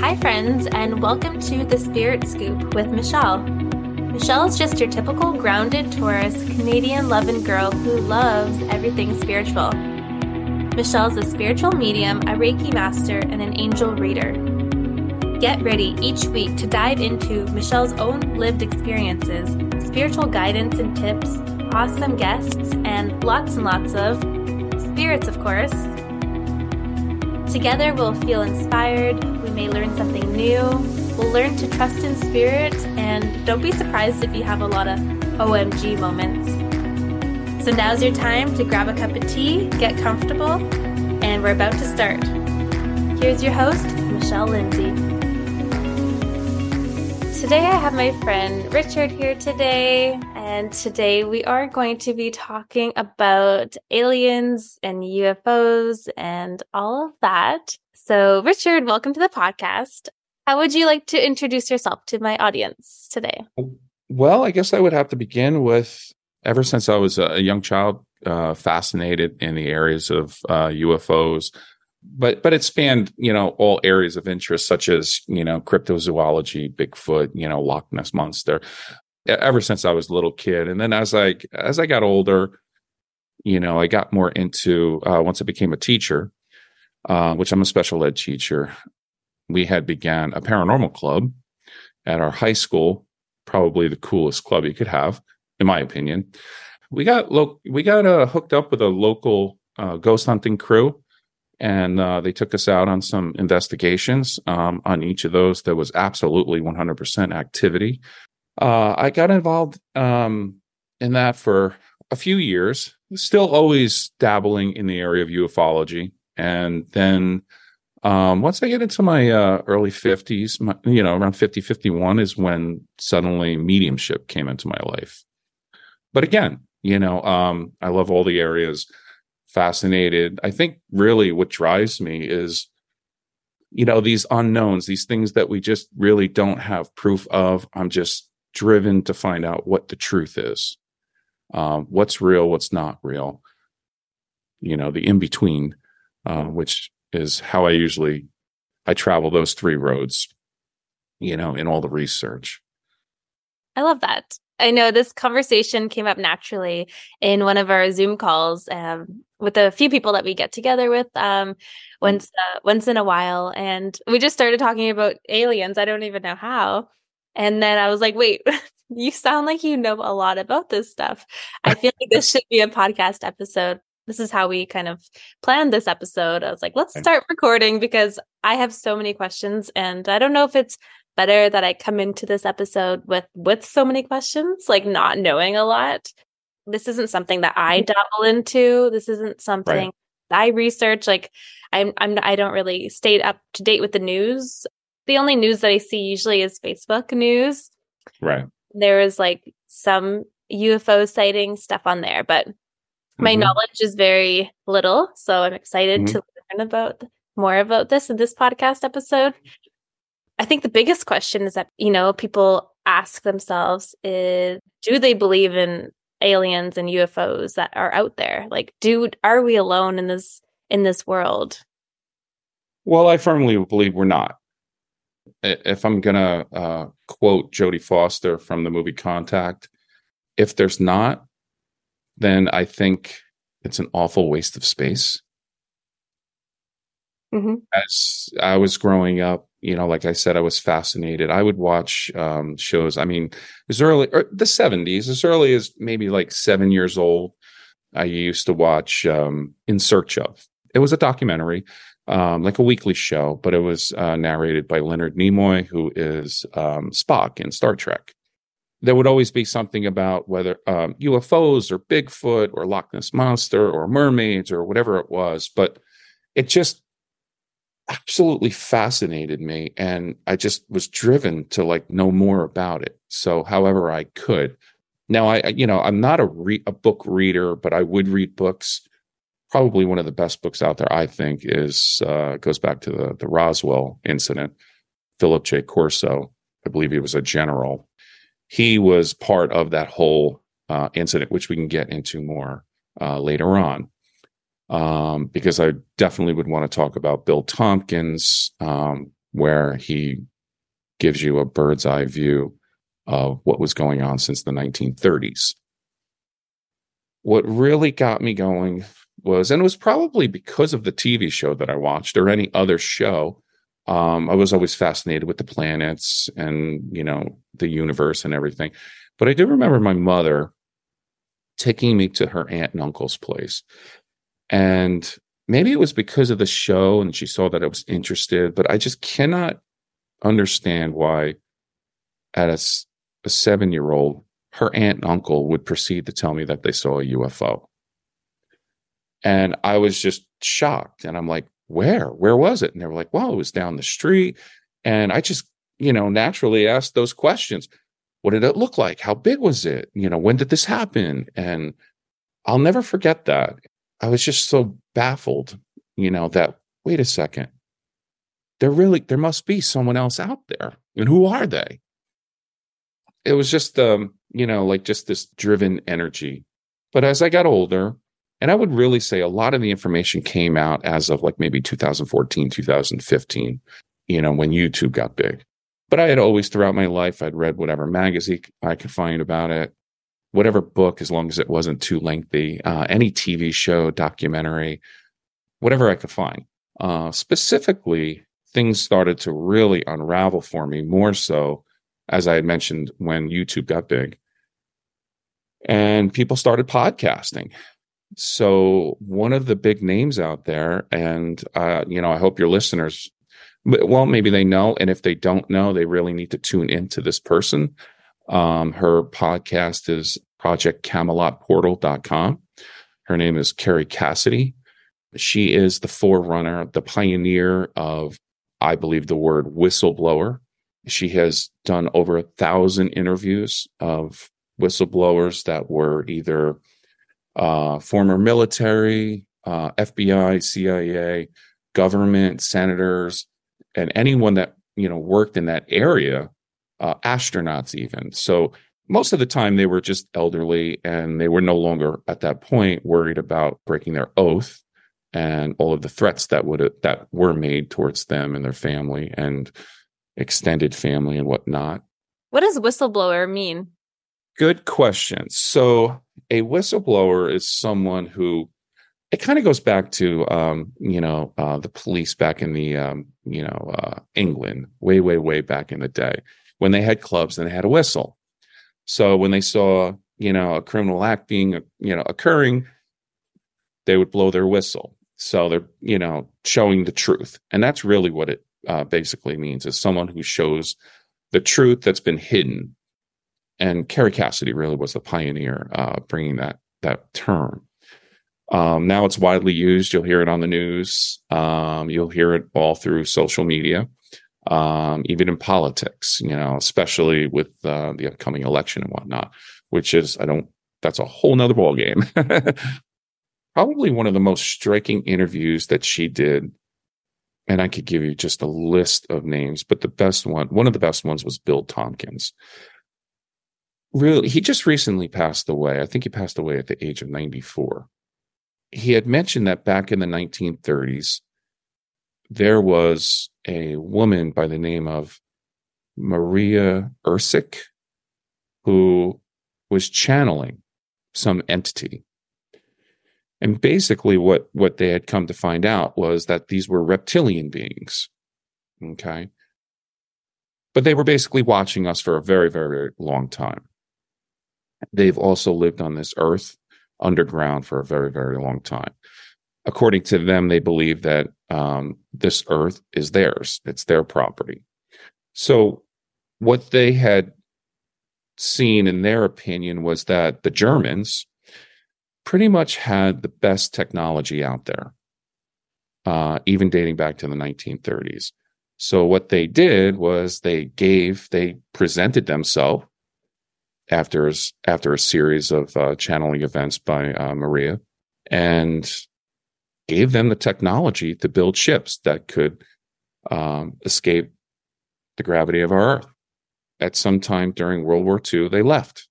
Hi, friends, and welcome to the Spirit Scoop with Michelle. Michelle is just your typical grounded tourist, Canadian loving girl who loves everything spiritual. Michelle's a spiritual medium, a Reiki master, and an angel reader. Get ready each week to dive into Michelle's own lived experiences, spiritual guidance and tips, awesome guests, and lots and lots of spirits, of course. Together, we'll feel inspired, may learn something new, we'll learn to trust in spirit, and don't be surprised if you have a lot of OMG moments. So now's your time to grab a cup of tea, get comfortable, and we're about to start. Here's your host, Michelle Lindsay. Today I have my friend Richard here today, and today we are going to be talking about aliens and UFOs and all of that. So, Richard, welcome to the podcast. How would you like to introduce yourself to my audience today? Well, I guess I would have to begin with ever since I was a young child, uh, fascinated in the areas of uh, UFOs, but but it spanned you know all areas of interest such as you know cryptozoology, Bigfoot, you know Loch Ness monster. Ever since I was a little kid, and then as I as I got older, you know, I got more into uh, once I became a teacher, uh, which I'm a special ed teacher. We had began a paranormal club at our high school, probably the coolest club you could have in my opinion. We got lo- we got uh, hooked up with a local uh, ghost hunting crew, and uh, they took us out on some investigations. Um, on each of those, there was absolutely 100% activity. Uh, I got involved um, in that for a few years, still always dabbling in the area of ufology, and then. Um, once I get into my uh, early 50s, my, you know, around 50, 51 is when suddenly mediumship came into my life but again, you know, um, I love all the areas, fascinated. I think really what drives me is, you know, these unknowns, these things that we just really don't have proof of. I'm just driven to find out what the truth is, um, what's real, what's not real. You know, the in between, uh, which is how I usually I travel those three roads. You know, in all the research. I love that. I know this conversation came up naturally in one of our Zoom calls um, with a few people that we get together with um, once uh, once in a while, and we just started talking about aliens. I don't even know how, and then I was like, "Wait, you sound like you know a lot about this stuff." I feel like this should be a podcast episode. This is how we kind of planned this episode. I was like, "Let's start recording," because I have so many questions, and I don't know if it's better that I come into this episode with with so many questions, like not knowing a lot. This isn't something that I mm-hmm. dabble into. This isn't something right. I research. Like I'm I'm I don't really stay up to date with the news. The only news that I see usually is Facebook news. Right. There is like some UFO sighting stuff on there, but my mm-hmm. knowledge is very little. So I'm excited mm-hmm. to learn about more about this in this podcast episode. I think the biggest question is that, you know, people ask themselves is do they believe in aliens and UFOs that are out there? Like do are we alone in this in this world? Well, I firmly believe we're not. If I'm going to uh, quote Jodie Foster from the movie Contact, if there's not, then I think it's an awful waste of space. Mm-hmm. As I was growing up, you know, like I said, I was fascinated. I would watch um, shows. I mean, as early er, the seventies, as early as maybe like seven years old, I used to watch um, In Search of. It was a documentary, um, like a weekly show, but it was uh, narrated by Leonard Nimoy, who is um, Spock in Star Trek. There would always be something about whether UFOs um, or Bigfoot or Loch Ness monster or mermaids or whatever it was, but it just absolutely fascinated me and i just was driven to like know more about it so however i could. Now i you know i'm not a re- a book reader but i would read books. Probably one of the best books out there i think is uh goes back to the the roswell incident. Philip j. Corso i believe he was a general he was part of that whole uh, incident which we can get into more uh, later on um, because I definitely would want to talk about Bill Tompkins, um, where he gives you a bird's eye view of what was going on since the 1930s. What really got me going was, and it was probably because of the TV show that I watched or any other show. Um, I was always fascinated with the planets and, you know, the universe and everything. But I do remember my mother taking me to her aunt and uncle's place. And maybe it was because of the show and she saw that I was interested, but I just cannot understand why at a, a seven year old, her aunt and uncle would proceed to tell me that they saw a UFO. And I was just shocked. And I'm like, where? Where was it? And they were like, well, it was down the street. And I just, you know, naturally asked those questions. What did it look like? How big was it? You know, when did this happen? And I'll never forget that. I was just so baffled, you know, that wait a second. There really there must be someone else out there. And who are they? It was just um, you know, like just this driven energy. But as I got older, and I would really say a lot of the information came out as of like maybe 2014, 2015, you know, when YouTube got big. But I had always throughout my life, I'd read whatever magazine I could find about it, whatever book, as long as it wasn't too lengthy, uh, any TV show, documentary, whatever I could find. Uh, specifically, things started to really unravel for me more so, as I had mentioned, when YouTube got big and people started podcasting. So, one of the big names out there, and, uh, you know, I hope your listeners well, maybe they know. And if they don't know, they really need to tune into this person. Um, her podcast is projectcamelotportal.com. Her name is Kerry Cassidy. She is the forerunner, the pioneer of, I believe, the word whistleblower. She has done over a thousand interviews of whistleblowers that were either uh, former military, uh, FBI, CIA, government, senators, and anyone that you know worked in that area uh, astronauts even. So most of the time they were just elderly and they were no longer at that point worried about breaking their oath and all of the threats that would that were made towards them and their family and extended family and whatnot. What does whistleblower mean good question so a whistleblower is someone who it kind of goes back to um, you know uh, the police back in the um, you know uh, England way way way back in the day when they had clubs and they had a whistle. So when they saw you know a criminal act being you know occurring, they would blow their whistle. So they're you know showing the truth, and that's really what it uh, basically means is someone who shows the truth that's been hidden. And Kerry Cassidy really was the pioneer uh, bringing that that term. Um, now it's widely used. You'll hear it on the news. Um, you'll hear it all through social media, um, even in politics, you know, especially with uh, the upcoming election and whatnot, which is, I don't, that's a whole nother ballgame. Probably one of the most striking interviews that she did. And I could give you just a list of names, but the best one, one of the best ones was Bill Tompkins. Really, he just recently passed away. I think he passed away at the age of 94 he had mentioned that back in the 1930s, there was a woman by the name of Maria Orsic who was channeling some entity. And basically, what, what they had come to find out was that these were reptilian beings. Okay. But they were basically watching us for a very, very, very long time. They've also lived on this earth underground for a very, very long time. According to them, they believe that um, this earth is theirs, it's their property. So, what they had seen, in their opinion, was that the Germans pretty much had the best technology out there, uh, even dating back to the 1930s. So, what they did was they gave, they presented themselves after after a series of uh, channeling events by uh, Maria, and gave them the technology to build ships that could um, escape the gravity of our Earth. At some time during World War II, they left.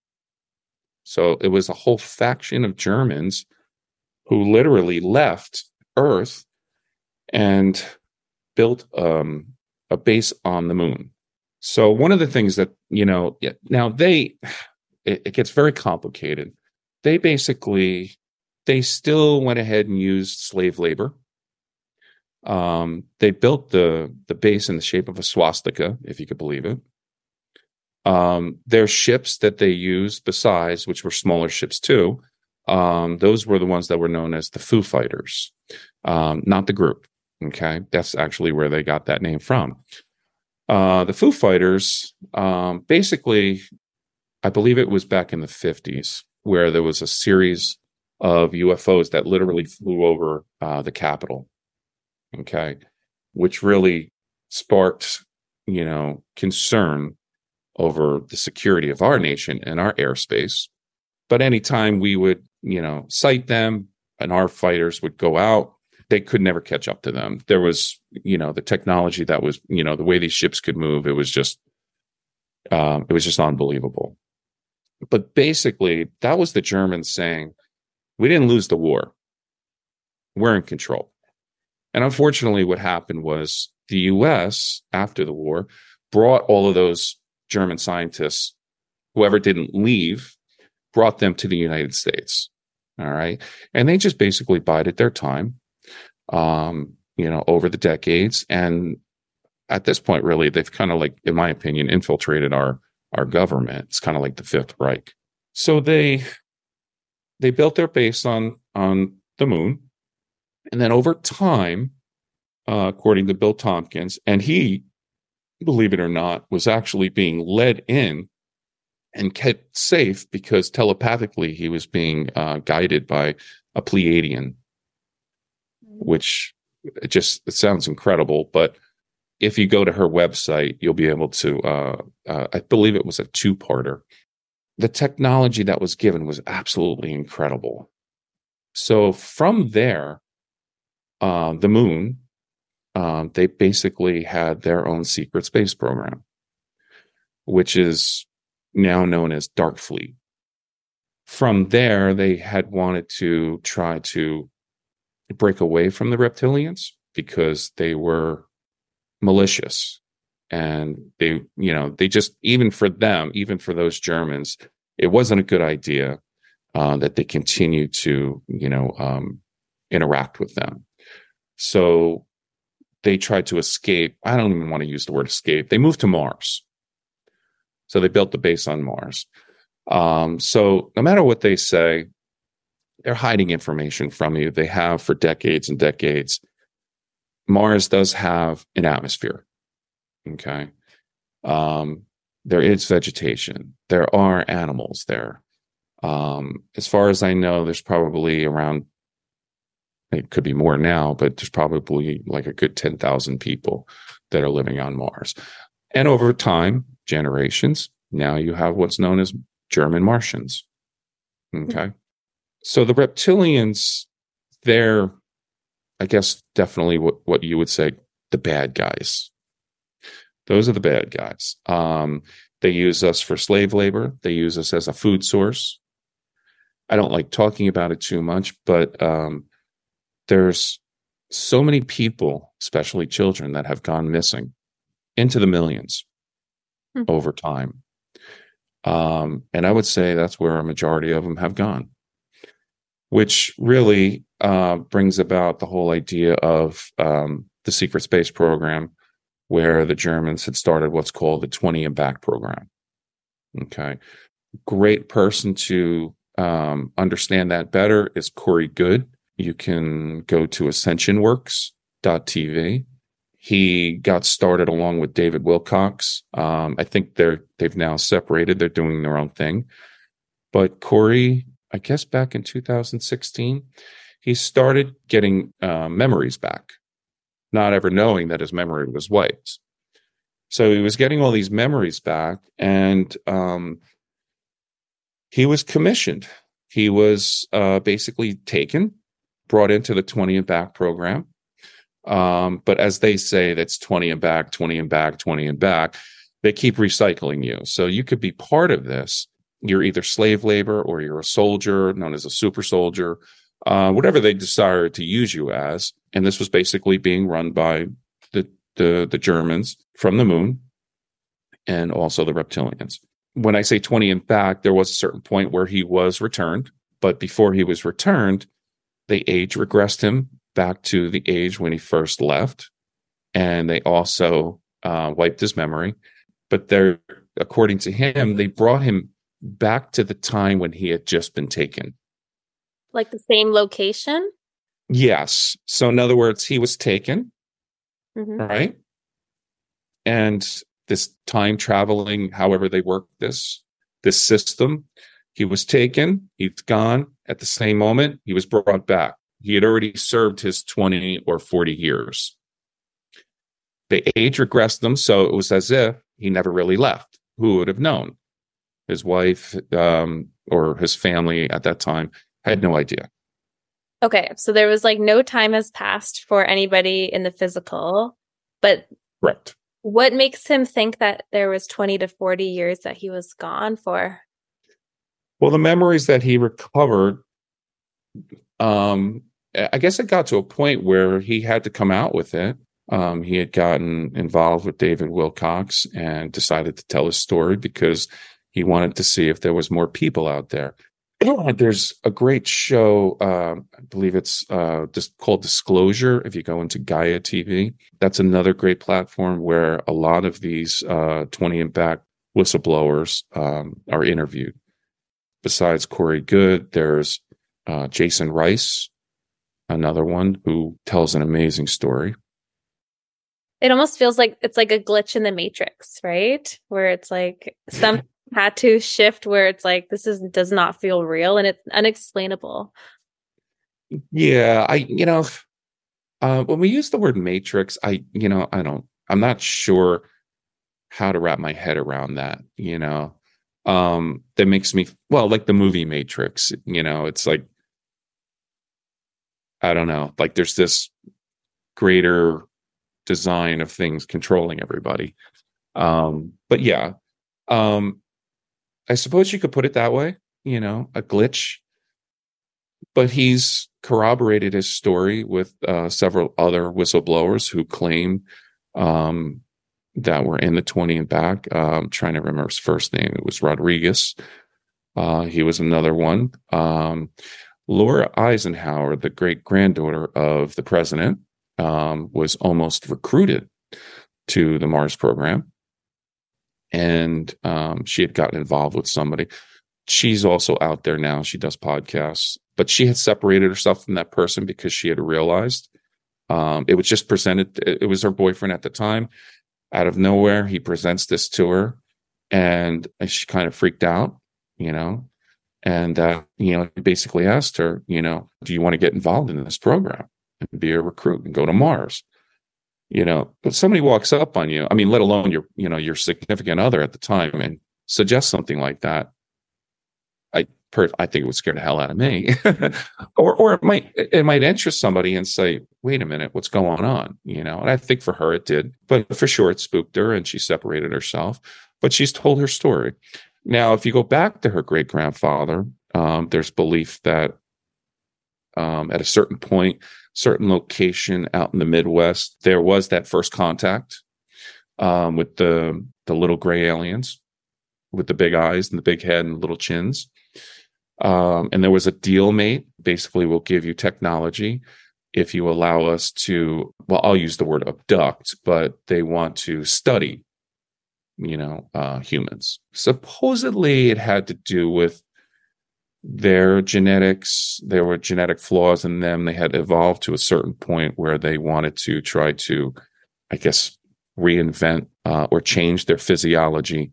So it was a whole faction of Germans who literally left Earth and built um, a base on the moon. So one of the things that you know now they it, it gets very complicated. They basically they still went ahead and used slave labor. Um, they built the the base in the shape of a swastika, if you could believe it. Um, their ships that they used, besides, which were smaller ships too, um, those were the ones that were known as the Foo Fighters, um, not the group. Okay, that's actually where they got that name from. Uh, the Foo Fighters, um, basically, I believe it was back in the 50s where there was a series of UFOs that literally flew over uh, the Capitol. Okay, which really sparked, you know, concern over the security of our nation and our airspace. But anytime we would, you know, sight them and our fighters would go out, they could never catch up to them. There was, you know, the technology that was, you know, the way these ships could move, it was just, um, it was just unbelievable. But basically, that was the Germans saying, we didn't lose the war. We're in control. And unfortunately, what happened was the US, after the war, brought all of those German scientists, whoever didn't leave, brought them to the United States. All right. And they just basically bided their time, um, you know, over the decades. And at this point, really, they've kind of like, in my opinion, infiltrated our our government. It's kind of like the Fifth Reich. So they they built their base on on the moon, and then over time, uh, according to Bill Tompkins, and he believe it or not, was actually being led in and kept safe because telepathically he was being uh, guided by a Pleiadian, which it just it sounds incredible. But if you go to her website, you'll be able to. Uh, uh, I believe it was a two-parter. The technology that was given was absolutely incredible. So from there, uh, the moon um, they basically had their own secret space program, which is now known as Dark Fleet. From there, they had wanted to try to break away from the reptilians because they were malicious and they you know they just even for them even for those germans it wasn't a good idea uh, that they continue to you know um, interact with them so they tried to escape. I don't even want to use the word escape. They moved to Mars. So they built the base on Mars. Um, so no matter what they say, they're hiding information from you. They have for decades and decades. Mars does have an atmosphere. Okay. Um, there is vegetation. There are animals there. Um, as far as I know, there's probably around it could be more now, but there's probably like a good 10,000 people that are living on Mars. And over time, generations, now you have what's known as German Martians. Okay. So the reptilians, they're, I guess, definitely what, what you would say the bad guys. Those are the bad guys. Um, they use us for slave labor. They use us as a food source. I don't like talking about it too much, but um, there's so many people, especially children, that have gone missing into the 1000000s mm-hmm. over time. Um, and I would say that's where a majority of them have gone, which really uh, brings about the whole idea of um, the secret space program, where the Germans had started what's called the 20 and back program. Okay. Great person to um, understand that better is Corey Goode. you can go to ascensionworks.tv. He got started along with David Wilcock. Um, I think they're they've now separated. They're doing their own thing. But Corey, I guess back in 2016, he started getting uh, memories back, not ever knowing that his memory was wiped. So he was getting all these memories back, and um, he was commissioned. He was uh, basically taken brought into the 20 and back program. Um, but as they say, that's 20 and back, 20 and back, 20 and back. They keep recycling you. So you could be part of this. You're either slave labor or you're a soldier, known as a super soldier, uh, whatever they desire to use you as. And this was basically being run by the the the Germans from the moon, and also the reptilians. When I say 20 and back, there was a certain point where he was returned, but before he was returned, they age regressed him back to the age when he first left, and they also uh, wiped his memory. But they're according to him, they brought him back to the time when he had just been taken. Like the same location? Yes. So, in other words, he was taken, Mhm. right? And this time traveling, however they work this, this system, he was taken, he's gone at the same moment, he was brought back. He had already served his 20 or 40 years. They age regressed them, so it was as if he never really left. Who would have known? His wife um, or his family at that time had no idea. Okay. So there was like no time has passed for anybody in the physical, but Correct. what makes him think that there was 20 to 40 years that he was gone for? Well, the memories that he recovered, um, I guess it got to a point where he had to come out with it. Um, he had gotten involved with David Wilcock and decided to tell his story because he wanted to see if there was more people out there. There's a great show, uh, I believe it's uh, just called Disclosure. If you go into Gaia TV, that's another great platform where a lot of these uh, 20 and back whistleblowers um, are interviewed besides Corey Goode, there's uh, Jason Rice, another one who tells an amazing story. It almost feels like it's like a glitch in the matrix, right? Where it's like some had to shift where it's like this is does not feel real and it's unexplainable. Yeah, I you know, uh, when we use the word matrix, I you know I don't I'm not sure how to wrap my head around that. You know, um, that makes me well like the movie Matrix. You know, it's like I don't know, like there's this greater design of things controlling everybody. Um, but yeah, um, I suppose you could put it that way, you know, a glitch. But he's corroborated his story with uh, several other whistleblowers who claim um, that were in the 20 and back. Uh, I'm trying to remember his first name. It was Rodriguez. Uh, he was another one. Um, Laura Eisenhower, the great granddaughter of the president, um, was almost recruited to the Mars program. And um, she had gotten involved with somebody. She's also out there now. She does podcasts, but she had separated herself from that person because she had realized um, it was just presented. It was her boyfriend at the time. Out of nowhere, he presents this to her, and she kind of freaked out, you know. And uh, you know, he basically asked her, you know, do you want to get involved in this program and be a recruit and go to Mars? You know, but somebody walks up on you. I mean, let alone your, you know, your significant other at the time, and suggests something like that. I, per, I think it would scare the hell out of me, or, or it might, it might interest somebody and say, "Wait a minute, what's going on?" You know, and I think for her it did, but for sure it spooked her, and she separated herself. But she's told her story. Now, if you go back to her great grandfather, um, there's belief that um, at a certain point, certain location out in the Midwest, there was that first contact um, with the the little gray aliens with the big eyes and the big head and little chins. Um, and there was a deal mate. Basically, we'll give you technology if you allow us to. Well, I'll use the word abduct, but they want to study you know, uh, humans. Supposedly, it had to do with their genetics. There were genetic flaws in them. They had evolved to a certain point where they wanted to try to, I guess, reinvent uh, or change their physiology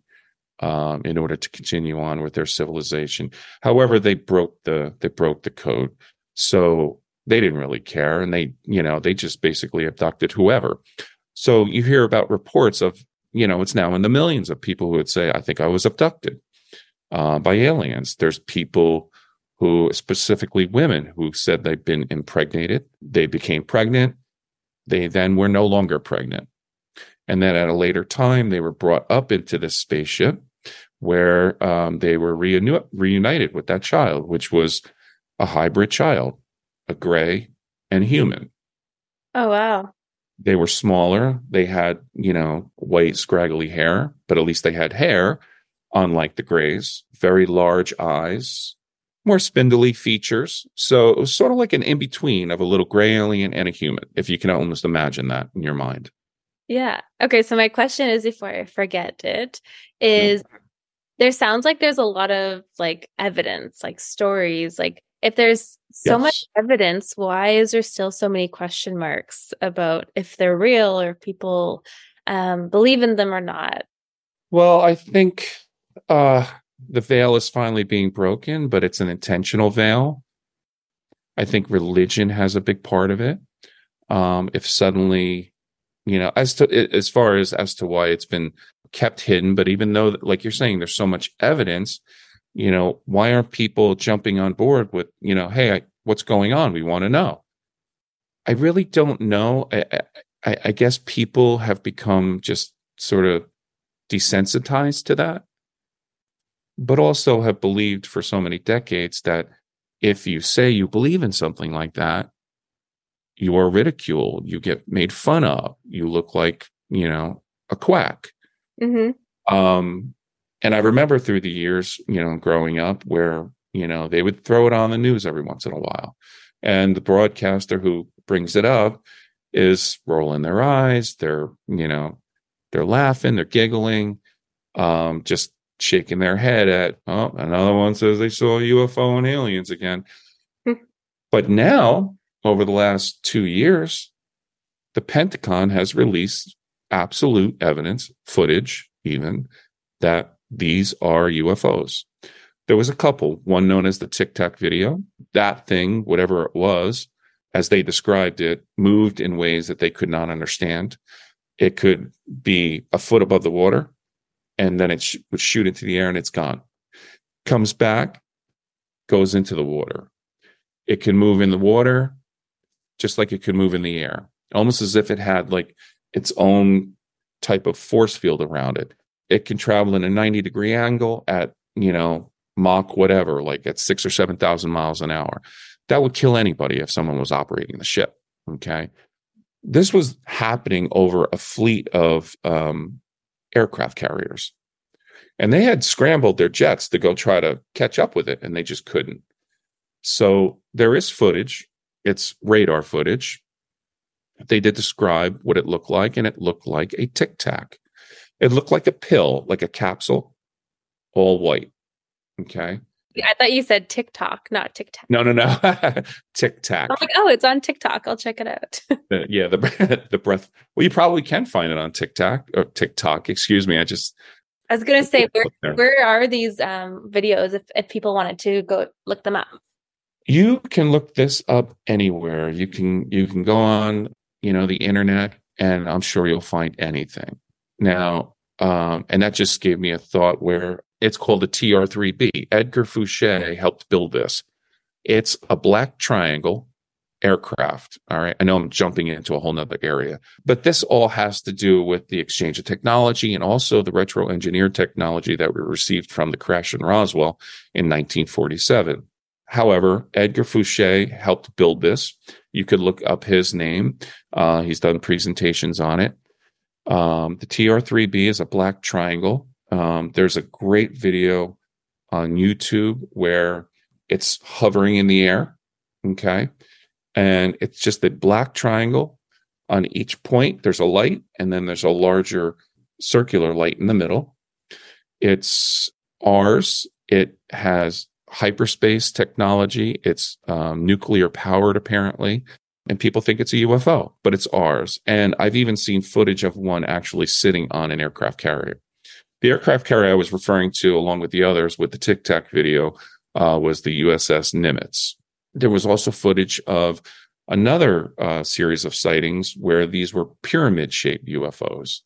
um, in order to continue on with their civilization. However, they broke the they broke the code, so they didn't really care, and they you know they just basically abducted whoever. So you hear about reports of you know, it's now in the millions of people who would say, I think I was abducted uh, by aliens. There's people who, specifically women, who said they've been impregnated. They became pregnant. They then were no longer pregnant. And then at a later time, they were brought up into this spaceship where um, they were reuni- reunited with that child, which was a hybrid child, a gray and human. Oh, wow. They were smaller. They had, you know, white, scraggly hair, but at least they had hair, unlike the grays. Very large eyes, more spindly features. So it was sort of like an in between of a little gray alien and a human, if you can almost imagine that in your mind. Yeah. Okay. So my question is, before I forget it, is there sounds like there's a lot of like evidence, like stories, like if there's so yes. much evidence, why is there still so many question marks about if they're real or people um, believe in them or not? Well, I think uh, the veil is finally being broken, but it's an intentional veil. I think religion has a big part of it. Um, if suddenly you know as to as far as as to why it's been kept hidden but even though like you're saying there's so much evidence you know why aren't people jumping on board with you know hey I, what's going on we want to know i really don't know I, I, I guess people have become just sort of desensitized to that but also have believed for so many decades that if you say you believe in something like that you are ridiculed, you get made fun of, you look like, you know, a quack. Mm-hmm. Um, and I remember through the years, you know, growing up where, you know, they would throw it on the news every once in a while. And the broadcaster who brings it up is rolling their eyes. They're, you know, they're laughing, they're giggling, um, just shaking their head at, oh, another one says they saw UFO and aliens again. Hmm. but now over the last two years, the Pentagon has released absolute evidence, footage even, that these are UFOs. There was a couple, one known as the Tic Tac video. That thing, whatever it was, as they described it, moved in ways that they could not understand. It could be a foot above the water, and then it sh- would shoot into the air and it's gone. Comes back, goes into the water. It can move in the water, just like it could move in the air, almost as if it had like its own type of force field around it. It can travel in a 90 degree angle at, you know, Mach whatever, like at six or 7,000 miles an hour. That would kill anybody if someone was operating the ship. Okay. This was happening over a fleet of um, aircraft carriers. And they had scrambled their jets to go try to catch up with it, and they just couldn't. So there is footage it's radar footage. They did describe what it looked like, and it looked like a tic tac. It looked like a pill, like a capsule, all white. Okay. I thought you said TikTok, not TikTok. No, no, no. Tic Tac. I'm like, oh, it's on TikTok. I'll check it out. uh, yeah, the the breath. Well, you probably can find it on TikTok or TikTok. Excuse me. I just. I was gonna say, where where are these um, videos if if people wanted to go look them up? you can look this up anywhere you can you can go on you know the internet and i'm sure you'll find anything now um, and that just gave me a thought where it's called a tr3b edgar fouché helped build this it's a black triangle aircraft all right i know i'm jumping into a whole nother area but this all has to do with the exchange of technology and also the retro engineered technology that we received from the crash in roswell in 1947 However, Edgar Fouché helped build this. You could look up his name. Uh, he's done presentations on it. Um, the TR3B is a black triangle. Um, there's a great video on YouTube where it's hovering in the air. Okay. And it's just a black triangle. On each point, there's a light, and then there's a larger circular light in the middle. It's ours. It has hyperspace technology. It's um, nuclear powered, apparently. And people think it's a UFO, but it's ours. And I've even seen footage of one actually sitting on an aircraft carrier. The aircraft carrier I was referring to, along with the others with the Tic Tac video, uh, was the USS Nimitz. There was also footage of another uh, series of sightings where these were pyramid shaped UFOs.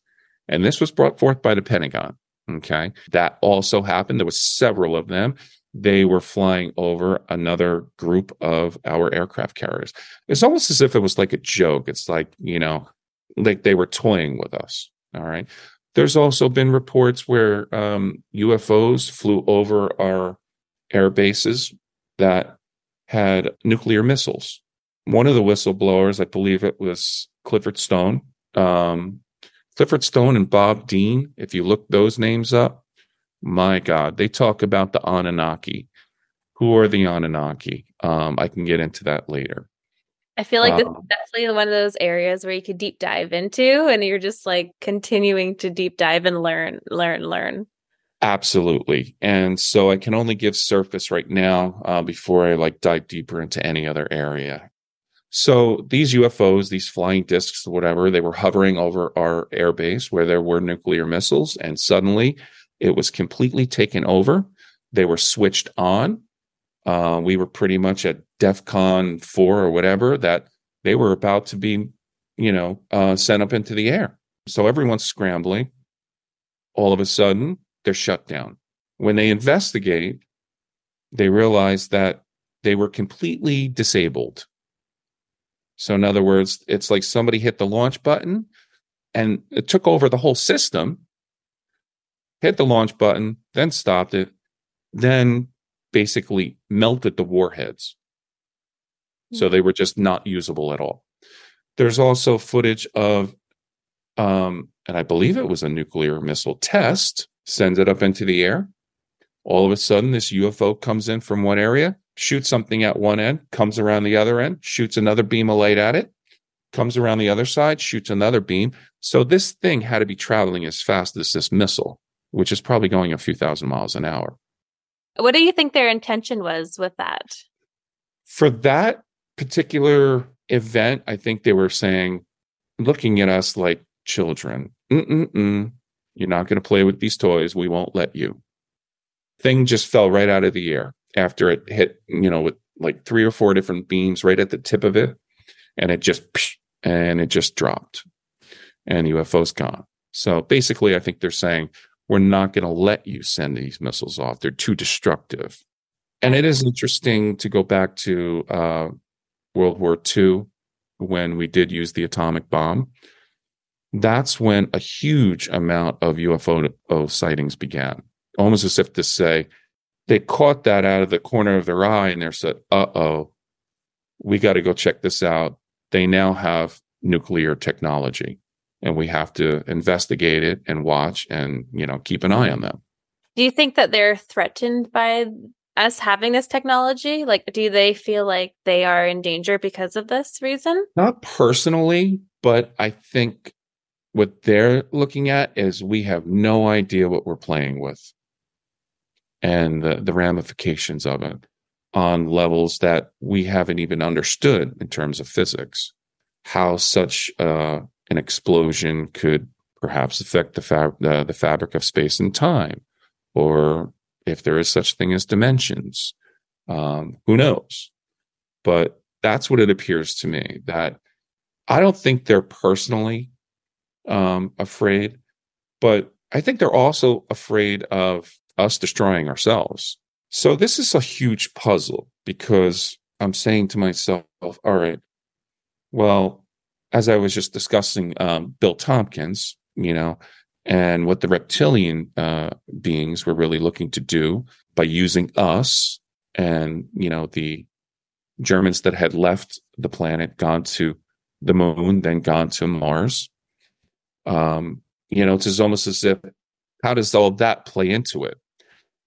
And this was brought forth by the Pentagon. Okay. That also happened. There was several of them they were flying over another group of our aircraft carriers. It's almost as if it was like a joke. It's like, you know, like they were toying with us. All right. There's also been reports where um, UFOs flew over our air bases that had nuclear missiles. one of the whistleblowers, I believe it was Clifford Stone. Um, Clifford Stone and Bob Dean, if you look those names up, my God, they talk about the Anunnaki. Who are the Anunnaki? Um, I can get into that later. I feel like um, this is definitely one of those areas where you could deep dive into and you're just like continuing to deep dive and learn, learn, learn. Absolutely. And so I can only give surface right now uh, before I like dive deeper into any other area. So these UFOs, these flying discs, whatever, they were hovering over our airbase where there were nuclear missiles, and suddenly it was completely taken over. They were switched on. Uh, we were pretty much at DEFCON four or whatever that they were about to be, you know, uh, sent up into the air. So everyone's scrambling. All of a sudden, they're shut down. When they investigate, they realize that they were completely disabled so, in other words, it's like somebody hit the launch button and it took over the whole system, hit the launch button, then stopped it, then basically melted the warheads. So they were just not usable at all. There's also footage of, um, and I believe it was a nuclear missile test, sends it up into the air. All of a sudden, this UFO comes in from one area, shoots something at one end, comes around the other end, shoots another beam of light at it, comes around the other side, shoots another beam. So this thing had to be traveling as fast as this missile, which is probably going a few thousand miles an hour. What do you think their intention was with that? For that particular event, I think they were saying, looking at us like children. Mm-mm-mm. You're not going to play with these toys. We won't let you. Thing just fell right out of the air after it hit, you know, with like three or four different beams right at the tip of it. And it just, and it just dropped and UFO's gone. So basically, I think they're saying, we're not going to let you send these missiles off. They're too destructive. And it is interesting to go back to uh, World War II when we did use the atomic bomb. That's when a huge amount of UFO sightings began, almost as if to say, they caught that out of the corner of their eye and they said, uh oh, we got to go check this out. They now have nuclear technology and we have to investigate it and watch and, you know, keep an eye on them. Do you think that they're threatened by us having this technology? Like, do they feel like they are in danger because of this reason? Not personally, but I think what they're looking at is we have no idea what we're playing with and the, the ramifications of it on levels that we haven't even understood in terms of physics. How such uh, an explosion could perhaps affect the, fab- uh, the fabric of space and time, or if there is such thing as dimensions. Um, who knows? But that's what it appears to me that I don't think they're personally um, afraid, but I think they're also afraid of us destroying ourselves. So this is a huge puzzle because I'm saying to myself, all right, well, as I was just discussing um, Bill Tompkins, you know, and what the reptilian uh, beings were really looking to do by using us and, you know, the Germans that had left the planet, gone to the moon, then gone to Mars. Um, you know, it's almost as if how does all that play into it?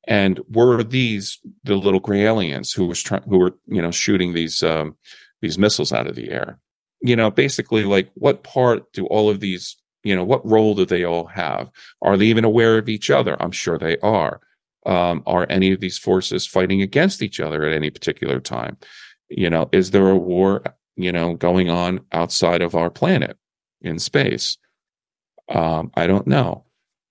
And were these the little gray aliens who was trying, who were you know shooting these um, these missiles out of the air? You know, basically, like what part do all of these you know what role do they all have? Are they even aware of each other? I'm sure they are. Um, are any of these forces fighting against each other at any particular time? You know, is there a war you know going on outside of our planet in space? Um, I don't know.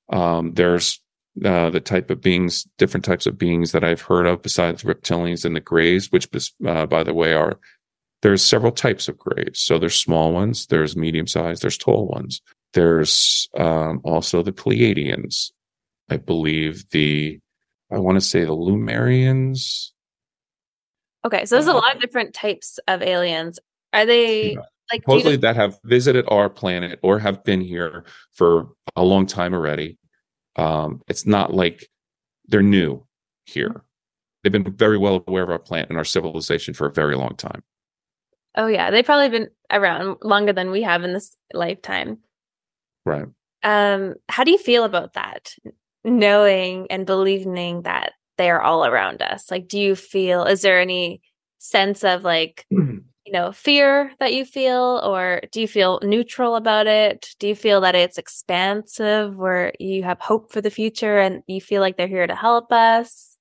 Um, there's uh, the type of beings, different types of beings that I've heard of besides reptilians and the grays, which, uh, by the way, are there's several types of grays. So there's small ones, there's medium sized, there's tall ones. There's um, also the Pleiadians. I believe the, I want to say the Lemurians. Okay, so there's uh, a lot of different types of aliens. Are they yeah. like supposedly that have visited our planet or have been here for a long time already? Um, it's not like they're new here. They've been very well aware of our planet and our civilization for a very long time. Oh yeah, they've probably been around longer than we have in this lifetime. Right. Um, how do you feel about that? Knowing and believing that they are all around us. Like, do you feel? Is there any sense of like, you know, fear that you feel, or do you feel neutral about it? Do you feel that it's expansive, where you have hope for the future and you feel like they're here to help us?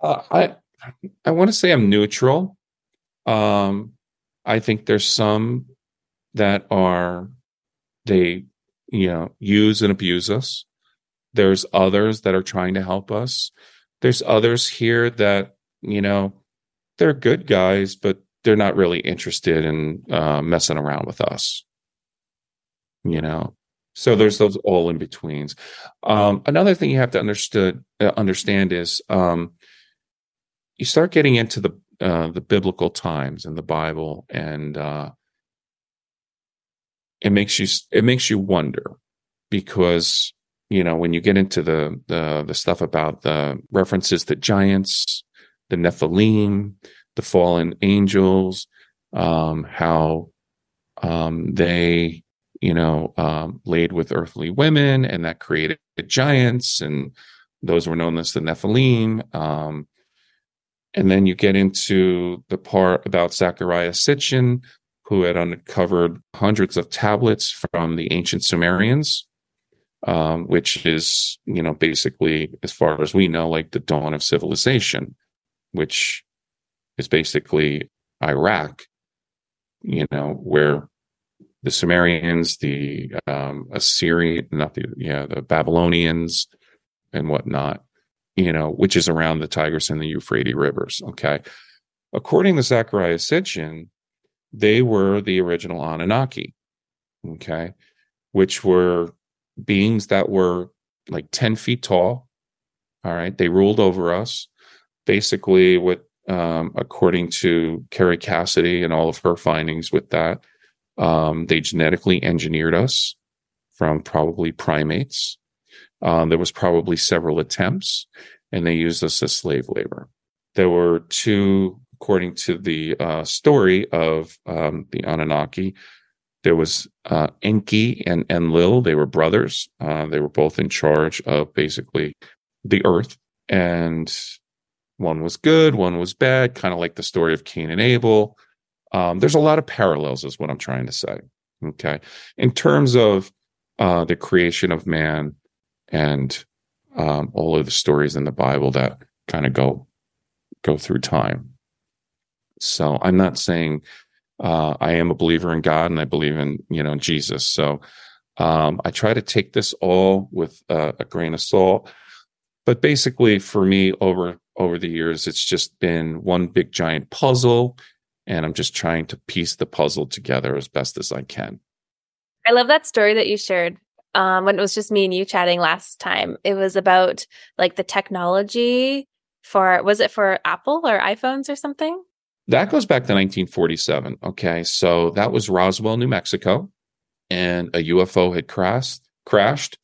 Uh, I I want to say I'm neutral. Um, I think there's some that are they you know use and abuse us. There's others that are trying to help us. There's others here that you know they're good guys, but they're not really interested in uh, messing around with us. You know, so there's those all in betweens. Um, another thing you have to understood uh, understand is um, you start getting into the uh, the biblical times and the Bible, and uh, it makes you it makes you wonder because you know when you get into the the the stuff about the references to giants, the Nephilim, the fallen angels, um, how um, they you know um, laid with earthly women, and that created giants, and those were known as the Nephilim. Um, and then you get into the part about Zecharia Sitchin, who had uncovered hundreds of tablets from the ancient Sumerians, um, which is, you know, basically, as far as we know, like the dawn of civilization, which is basically Iraq, you know, where the Sumerians, the um, Assyrian, not the, yeah, the Babylonians and whatnot you know, which is around the Tigris and the Euphrates rivers. Okay. According to Zecharia Sitchin, they were the original Anunnaki. Okay. Which were beings that were like 10 feet tall. All right. They ruled over us. Basically, what, um, according to Kerry Cassidy and all of her findings with that, um, they genetically engineered us from probably primates um, there was probably several attempts, and they used us as slave labor. There were two, according to the uh, story of um, the Anunnaki. There was uh, Enki and Enlil. They were brothers. Uh, they were both in charge of basically the earth, and one was good, one was bad, kind of like the story of Cain and Abel. Um, there's a lot of parallels, is what I'm trying to say. Okay, in terms of uh, the creation of man and um, all of the stories in the Bible that kind of go go through time. So I'm not saying uh, I am a believer in God and I believe in you know Jesus. So um, I try to take this all with uh, a grain of salt. But basically, for me, over over the years, it's just been one big giant puzzle, and I'm just trying to piece the puzzle together as best as I can. I love that story that you shared um, when it was just me and you chatting last time. It was about like the technology for was it for Apple or iPhones or something? That goes back to 1947. Okay, so that was Roswell, New Mexico, and a UFO had crashed. Crashed.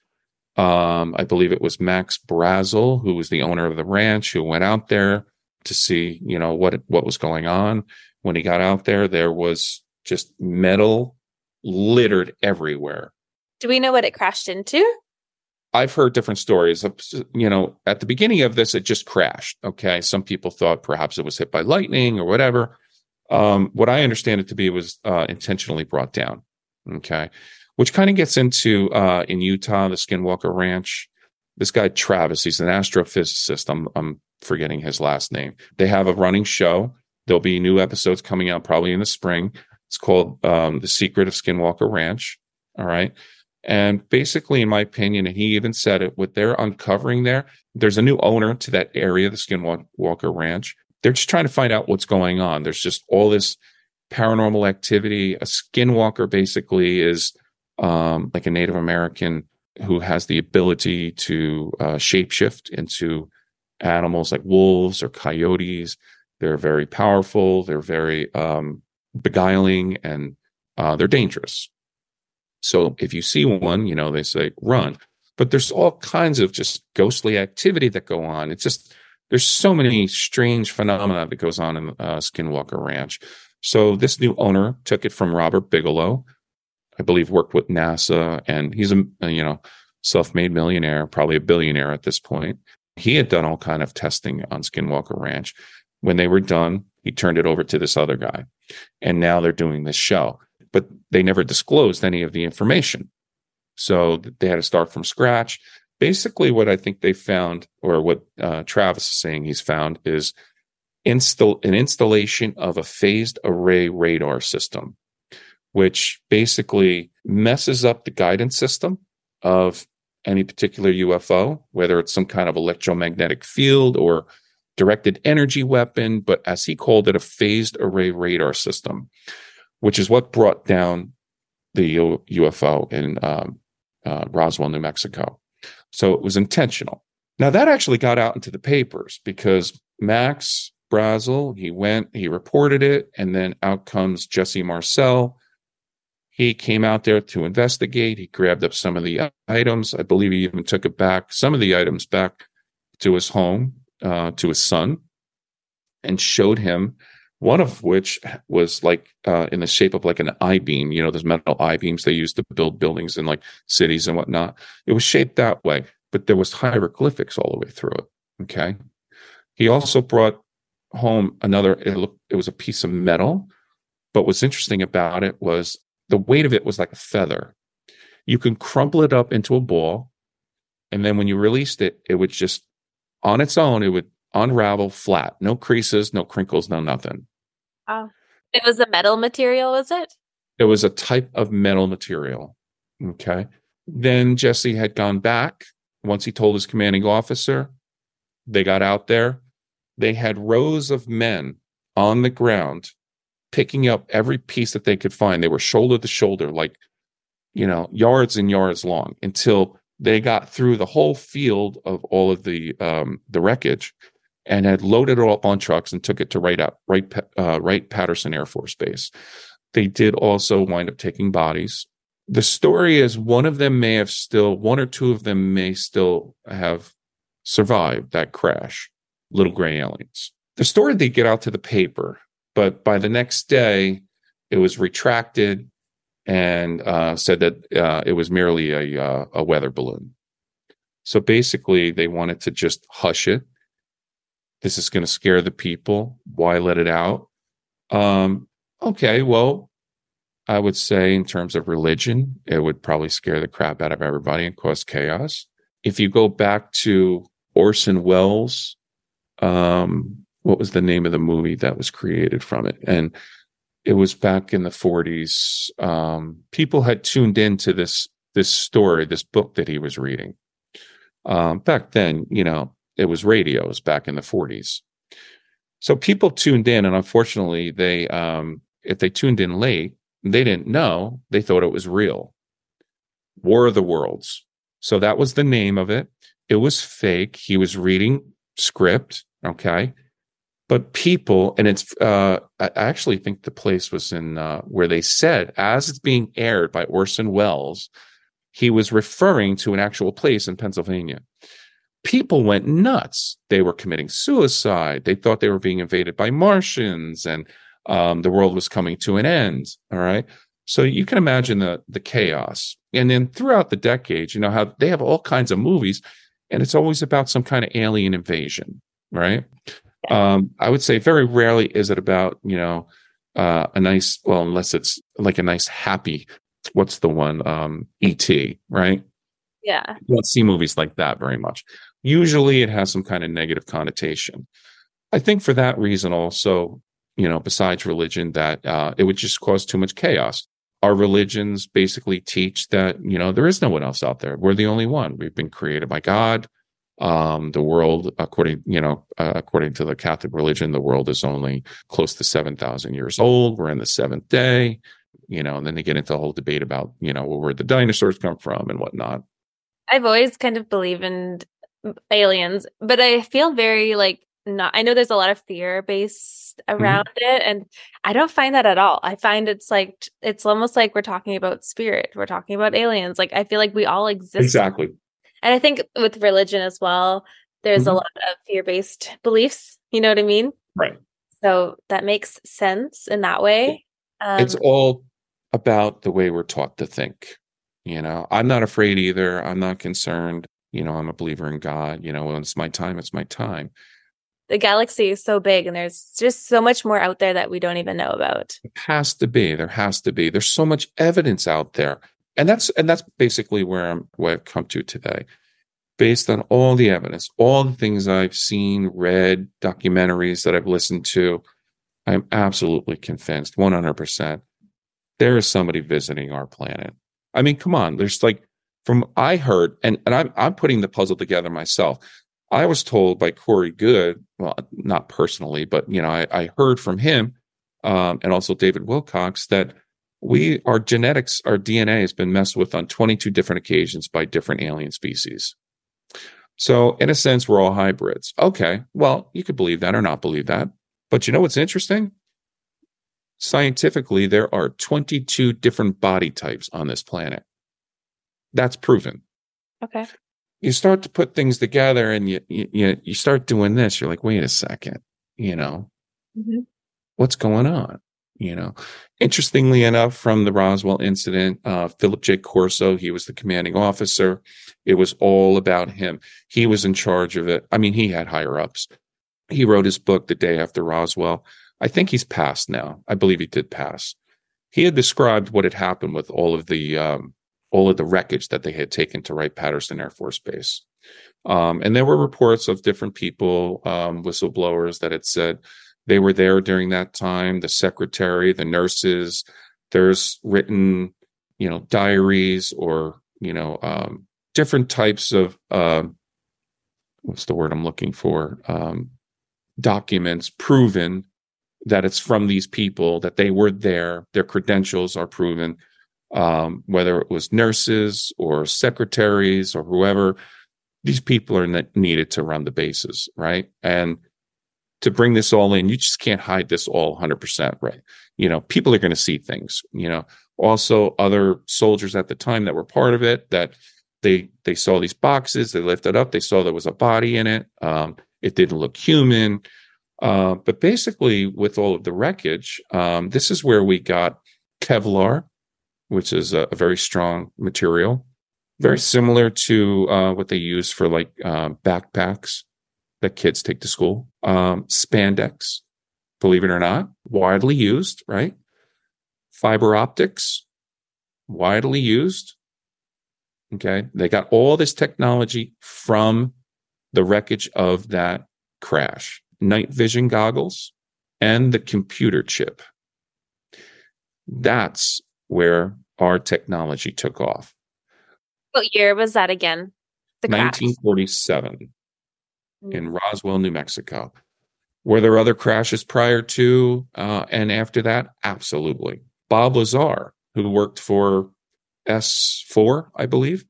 Um, I believe it was Max Brazel, who was the owner of the ranch, who went out there to see, you know, what what was going on. When he got out there, there was just metal littered everywhere do we know what it crashed into? I've heard different stories. You know, at the beginning of this, it just crashed. Okay. Some people thought perhaps it was hit by lightning or whatever. Um, what I understand it to be was uh, intentionally brought down. Okay. Which kind of gets into uh, in Utah, the Skinwalker Ranch. This guy, Travis, he's an astrophysicist. I'm, I'm forgetting his last name. They have a running show. There'll be new episodes coming out probably in the spring. It's called um, The Secret of Skinwalker Ranch. All right. And basically, in my opinion, and he even said it, what they're uncovering there, there's a new owner to that area, the Skinwalker Ranch. They're just trying to find out what's going on. There's just all this paranormal activity. A skinwalker basically is um, like a Native American who has the ability to uh, shapeshift into animals like wolves or coyotes. They're very powerful. They're very um, beguiling and uh, they're dangerous. So if you see one, you know, they say run. But there's all kinds of just ghostly activity that go on. It's just there's so many strange phenomena that goes on in uh, Skinwalker Ranch. So this new owner took it from Robert Bigelow, I believe worked with NASA, and he's a you know self-made millionaire, probably a billionaire at this point. He had done all kind of testing on Skinwalker Ranch. When they were done, he turned it over to this other guy, and now they're doing this show. But they never disclosed any of the information, so they had to start from scratch. Basically, what I think they found, or what uh, Travis is saying he's found, is install an installation of a phased array radar system, which basically messes up the guidance system of any particular UFO, whether it's some kind of electromagnetic field or directed energy weapon, but as he called it, a phased array radar system, which is what brought down the UFO in um, uh, Roswell, New Mexico. So it was intentional. Now that actually got out into the papers because Max Brazel, he went, he reported it, and then out comes Jesse Marcel. He came out there to investigate. He grabbed up some of the items. I believe he even took it back, some of the items back to his home, uh, to his son, and showed him one of which was like uh, in the shape of like an I beam. You know, those metal I beams they use to build buildings in like cities and whatnot. It was shaped that way, but there was hieroglyphics all the way through it. Okay. He also brought home another it, looked, it was a piece of metal but what's interesting about it was the weight of it was like a feather you can crumple it up into a ball and then when you released it it would just on its own it would unravel flat. No creases no crinkles no nothing. Oh. It was a metal material was it? It was a type of metal material. Okay. Then jesse had gone back. Once he told his commanding officer they got out there. They had rows of men on the ground picking up every piece that they could find. They were shoulder to shoulder, like, you know, yards and yards long until they got through the whole field of all of the um, the wreckage and had loaded it all on trucks and took it to Wright Wright uh, Wright Patterson Air Force Base. They did also wind up taking bodies. The story is one of them may have still, one or two of them may still have survived that crash little gray aliens. The story did get out to the paper, but by the next day, it was retracted and uh, said that uh, it was merely a, uh, a weather balloon. So basically, they wanted to just hush it. This is going to scare the people. Why let it out? Um, okay, well, I would say in terms of religion, it would probably scare the crap out of everybody and cause chaos. If you go back to Orson Welles um, what was the name of the movie that was created from it? And it was back in the 40s. Um, people had tuned into this this story, this book that he was reading. Um, back then, you know, it was radios back in the 40s. So people tuned in, and unfortunately, they um, if they tuned in late, they didn't know. They thought it was real. War of the Worlds. So that was the name of it. It was fake. He was reading script. Okay. But people, and it's, uh, I actually think the place was in, uh, where they said, as it's being aired by Orson Welles, he was referring to an actual place in Pennsylvania. People went nuts. They were committing suicide. They thought they were being invaded by Martians and, um, the world was coming to an end. All right. So you can imagine the the chaos. And then throughout the decades, you know how they have all kinds of movies and it's always about some kind of alien invasion, right? Um, I would say very rarely is it about, you know, uh, a nice, well, unless it's like a nice happy, what's the one? Um, E.T., right? Yeah. You don't see movies like that very much. Usually it has some kind of negative connotation. I think for that reason also, you know, besides religion, that uh, it would just cause too much chaos. Our religions basically teach that you know there is no one else out there. We're the only one. We've been created by god. Um, the world according you know uh, according to the catholic religion the world is only close to 7000 years old. We're in the seventh day you know and then they get into a whole debate about you know where the dinosaurs come from and whatnot. I've always kind of believed in aliens but i feel very like not i know there's a lot of fear based mm-hmm. around mm-hmm. it and i don't find that at all i find it's like it's almost like we're talking about spirit we're talking about aliens like i feel like we all exist exactly and i think with religion as well There's Mhm. a lot of fear based beliefs. You know what I mean? Right. So that makes sense in that way. Um, it's all about the way we're taught to think. You know, I'm not afraid either. I'm not concerned. You know, I'm a believer in God. You know, when it's my time, it's my time. the galaxy is so big and there's just so much more out there that we don't even know about. It has to be. There has to be. There's so much evidence out there. And that's and that's basically where I'm where I've come to today. Based on all the evidence, all the things I've seen, read, documentaries that I've listened to, I'm absolutely convinced, 100%, there is somebody visiting our planet. I mean, come on, there's like from I heard, and, and I'm I'm putting the puzzle together myself. I was told by Corey Goode, well, not personally, but you know, I, I heard from him um, and also David Wilcock that we our genetics, our DNA has been messed with on 22 different occasions by different alien species. So, in a sense, we're all hybrids. Okay, well, you could believe that or not believe that. But you know what's interesting? Scientifically, there are 22 different body types on this planet. That's proven. Okay. You start to put things together and you, you, you start doing this. You're like, wait a second, you know, Mm-hmm. what's going on? You know, interestingly enough, from the Roswell incident, uh, Philip J. Corso, he was the commanding officer. It was all about him. He was in charge of it. I mean, he had higher ups. He wrote his book the day after Roswell. I think he's passed now. I believe he did pass. He had described what had happened with all of the um, all of the wreckage that they had taken to Wright Patterson Air Force Base. Um, and there were reports of different people, um, whistleblowers, that had said they were there during that time. The secretary, the nurses. There's written, you know, diaries or you know, um, different types of um, what's the word I'm looking for? Um, documents proven that it's from these people that they were there. Their credentials are proven. Um, whether it was nurses or secretaries or whoever, these people are needed to run the bases, right? And to bring this all in, you just can't hide this all 100%, right? You know, people are going to see things, you know. Also, other soldiers at the time that were part of it that they they saw these boxes, they lifted up, they saw there was a body in it. Um, it didn't look human. Uh, but basically, with all of the wreckage, um, this is where we got Kevlar, which is a, a very strong material, very similar to uh, what they use for like uh, backpacks that kids take to school. Um, spandex, believe it or not, widely used, right? Fiber optics, widely used. Okay. They got all this technology from the wreckage of that crash. Night vision goggles and the computer chip. That's where our technology took off. What year was that again? The 1947 Mm. in Roswell, New Mexico. Were there other crashes prior to uh, and after that? Absolutely. Bob Lazar, who worked for S4, I believe,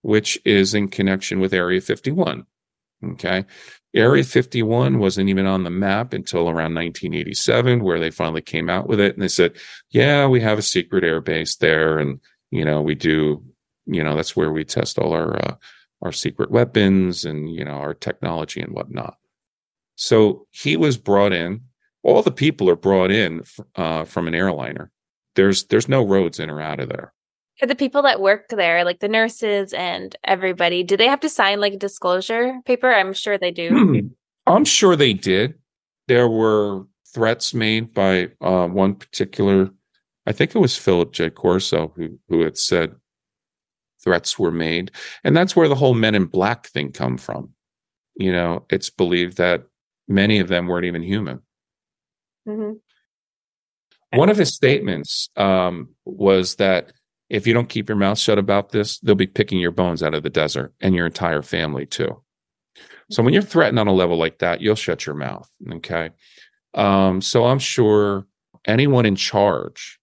which is in connection with Area 51. Okay. Area 51 wasn't even on the map until around 1987, where they finally came out with it. And they said, yeah, we have a secret air base there. And, you know, we do, you know, that's where we test all our, uh, our secret weapons and, you know, our technology and whatnot. So he was brought in. All the people are brought in uh, from an airliner. There's there's no roads in or out of there. For the people that work there, like the nurses and everybody, do they have to sign like a disclosure paper? I'm sure they do. Hmm. I'm sure they did. There were threats made by uh, one particular, I think it was Philip J. Corso who who had said threats were made, and that's where the whole Men in Black thing come from. You know, it's believed that many of them weren't even human. Mhm. One of his statements um, was that if you don't keep your mouth shut about this, they'll be picking your bones out of the desert and your entire family too. So when you're threatened on a level like that, you'll shut your mouth. Okay. Um, so I'm sure anyone in charge,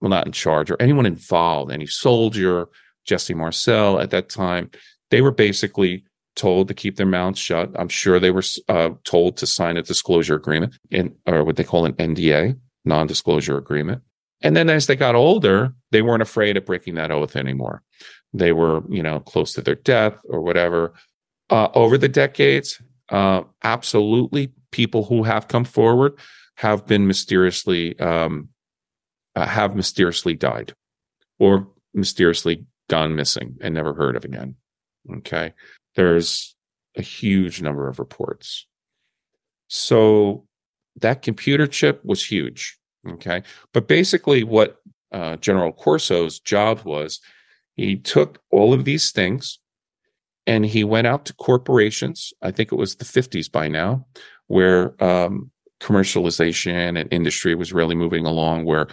well, not in charge, or anyone involved, any soldier, Jesse Marcel at that time, they were basically told to keep their mouths shut. I'm sure they were uh, told to sign a disclosure agreement, in, or what they call an NDA, non-disclosure agreement. And then as they got older, they weren't afraid of breaking that oath anymore. They were, you know, close to their death or whatever. Uh, over the decades, uh, absolutely, people who have come forward have been mysteriously um, uh, have mysteriously died or mysteriously gone missing and never heard of again. Okay, there's a huge number of reports. So that computer chip was huge. Okay, but basically, what uh, General Corso's job was, he took all of these things and he went out to corporations. I think it was the 50s by now, where um, commercialization and industry was really moving along, where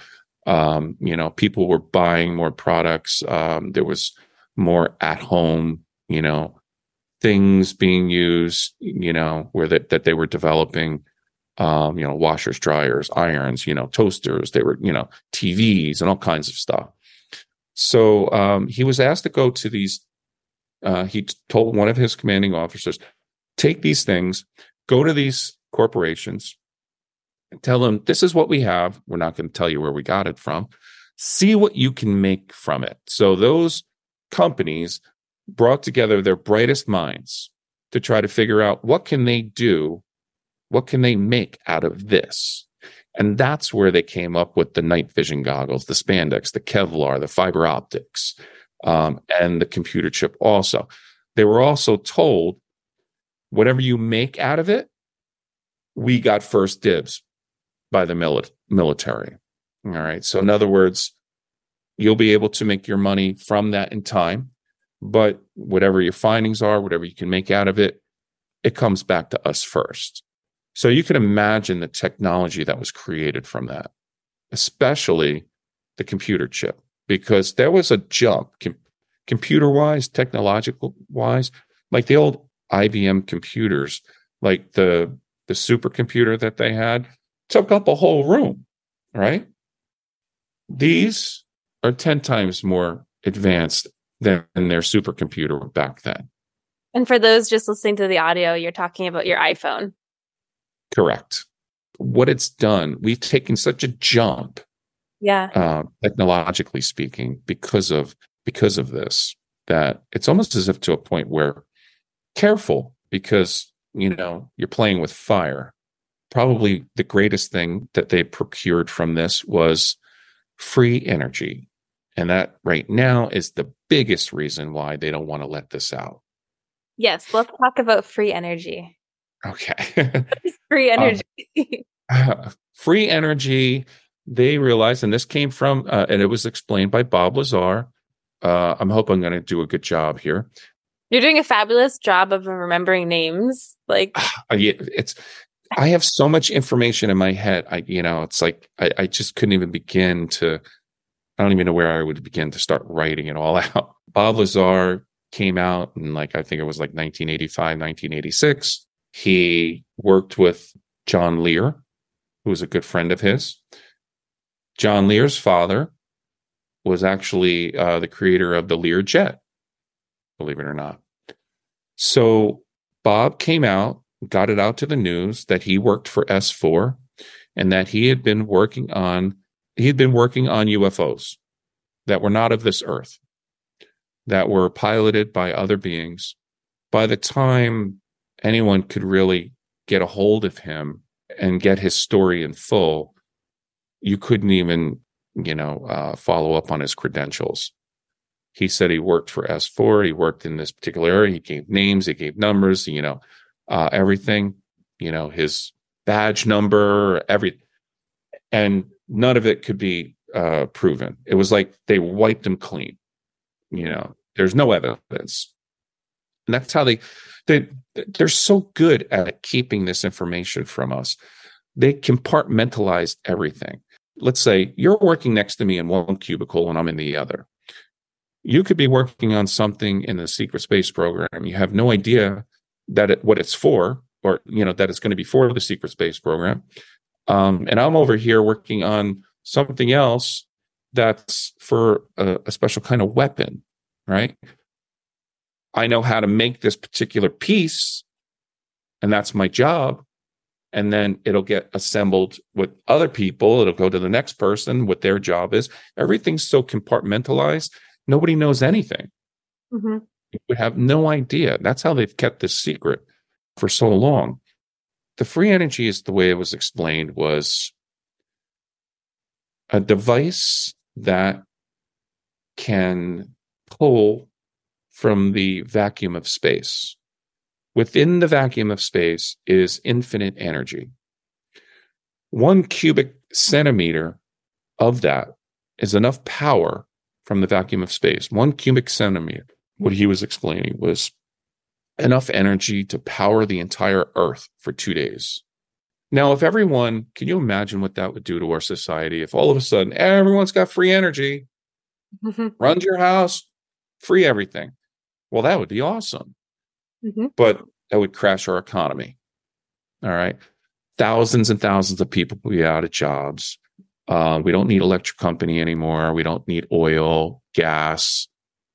um, you know people were buying more products. Um, there was more at home, you know, things being used, you know, where that that they were developing. Um, you know, washers, dryers, irons, you know, toasters. They were, you know, TVs and all kinds of stuff. So um, he was asked to go to these uh, he told one of his commanding officers, take these things, go to these corporations, and tell them this is what we have. We're not going to tell you where we got it from. See what you can make from it. So those companies brought together their brightest minds to try to figure out what can they do, what can they make out of this. And that's where they came up with the night vision goggles, the spandex, the Kevlar, the fiber optics, um, and the computer chip also. They were also told whatever you make out of it, we got first dibs by the mili- military. All right. So, in other words, you'll be able to make your money from that in time, but whatever your findings are, whatever you can make out of it, it comes back to us first. So, you can imagine the technology that was created from that, especially the computer chip because there was a jump com- computer wise, technological wise, like the old IBM computers, like the the supercomputer that they had took up a whole room, right? These are 10 times more advanced than their supercomputer back then. And for those just listening to the audio, you're talking about your iPhone. Correct. What it's done, we've taken such a jump yeah. uh, technologically speaking because of because of this that it's almost as if to a point where careful because you know you're playing with fire. Probably the greatest thing that they procured from this was free energy. And that right now is the biggest reason why they don't want to let this out. Yes let's talk about free energy okay free um, energy um, free energy they realized, and this came from, uh, and it was explained by Bob Lazar. Uh, I'm hoping I'm going to do a good job here. You're doing a fabulous job of remembering names. Like, it's, I have so much information in my head. I, you know, it's like I, I just couldn't even begin to. I don't even know where I would begin to start writing it all out. Bob Lazar came out in like I think it was like 1985, 1986. He worked with John Lear, who was a good friend of his. John Lear's father was actually uh, the creator of the Lear jet, believe it or not. So Bob came out, got it out to the news that he worked for S4 and that he had been working on he had been working on UFOs that were not of this earth, that were piloted by other beings. By the time anyone could really get a hold of him and get his story in full, you couldn't even, you know, uh, follow up on his credentials. He said he worked for S4. He worked in this particular area. He gave names, he gave numbers, you know, uh, everything, you know, his badge number, every, and none of it could be uh, proven. It was like they wiped him clean. You know, there's no evidence, and that's how they they they're so good at keeping this information from us. They compartmentalized everything let's say you're working next to me in one cubicle and I'm in the other. You could be working on something in the secret space program. You have no idea that it, what it's for, or you know that it's going to be for the secret space program. Um, and I'm over here working on something else that's for a, a special kind of weapon, right? I know how to make this particular piece, and that's my job and then it'll get assembled with other people. It'll go to the next person, what their job is. Everything's so compartmentalized. Nobody knows anything. Mm-hmm. would have no idea. That's how they've kept this secret for so long. The free energy is the way it was explained was a device that can pull from the vacuum of space. Within the vacuum of space is infinite energy. One cubic centimeter of that is enough power from the vacuum of space. One cubic centimeter, what he was explaining was enough energy to power the entire earth for two days. Now, if everyone, can you imagine what that would do to our society? If all of a sudden everyone's got free energy, runs your house, free everything. Well, that would be awesome. Mm-hmm. But that would crash our economy. All right. Thousands and thousands of people will be out of jobs. Uh, we don't need electric company anymore. We don't need oil, gas.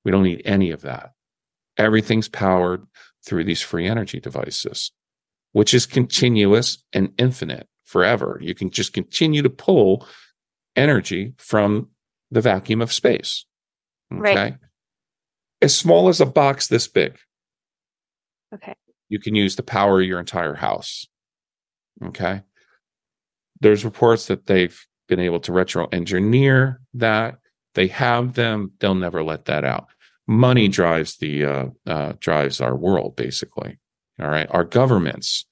We don't need any of that. Everything's powered through these free energy devices, which is continuous and infinite forever. You can just continue to pull energy from the vacuum of space. Okay. Right. As small as a box this big. Okay. You can use to power your entire house. Okay. There's reports that they've been able to retro engineer that. They have them. They'll never let that out money drives the uh, uh, drives our world basically all right our governments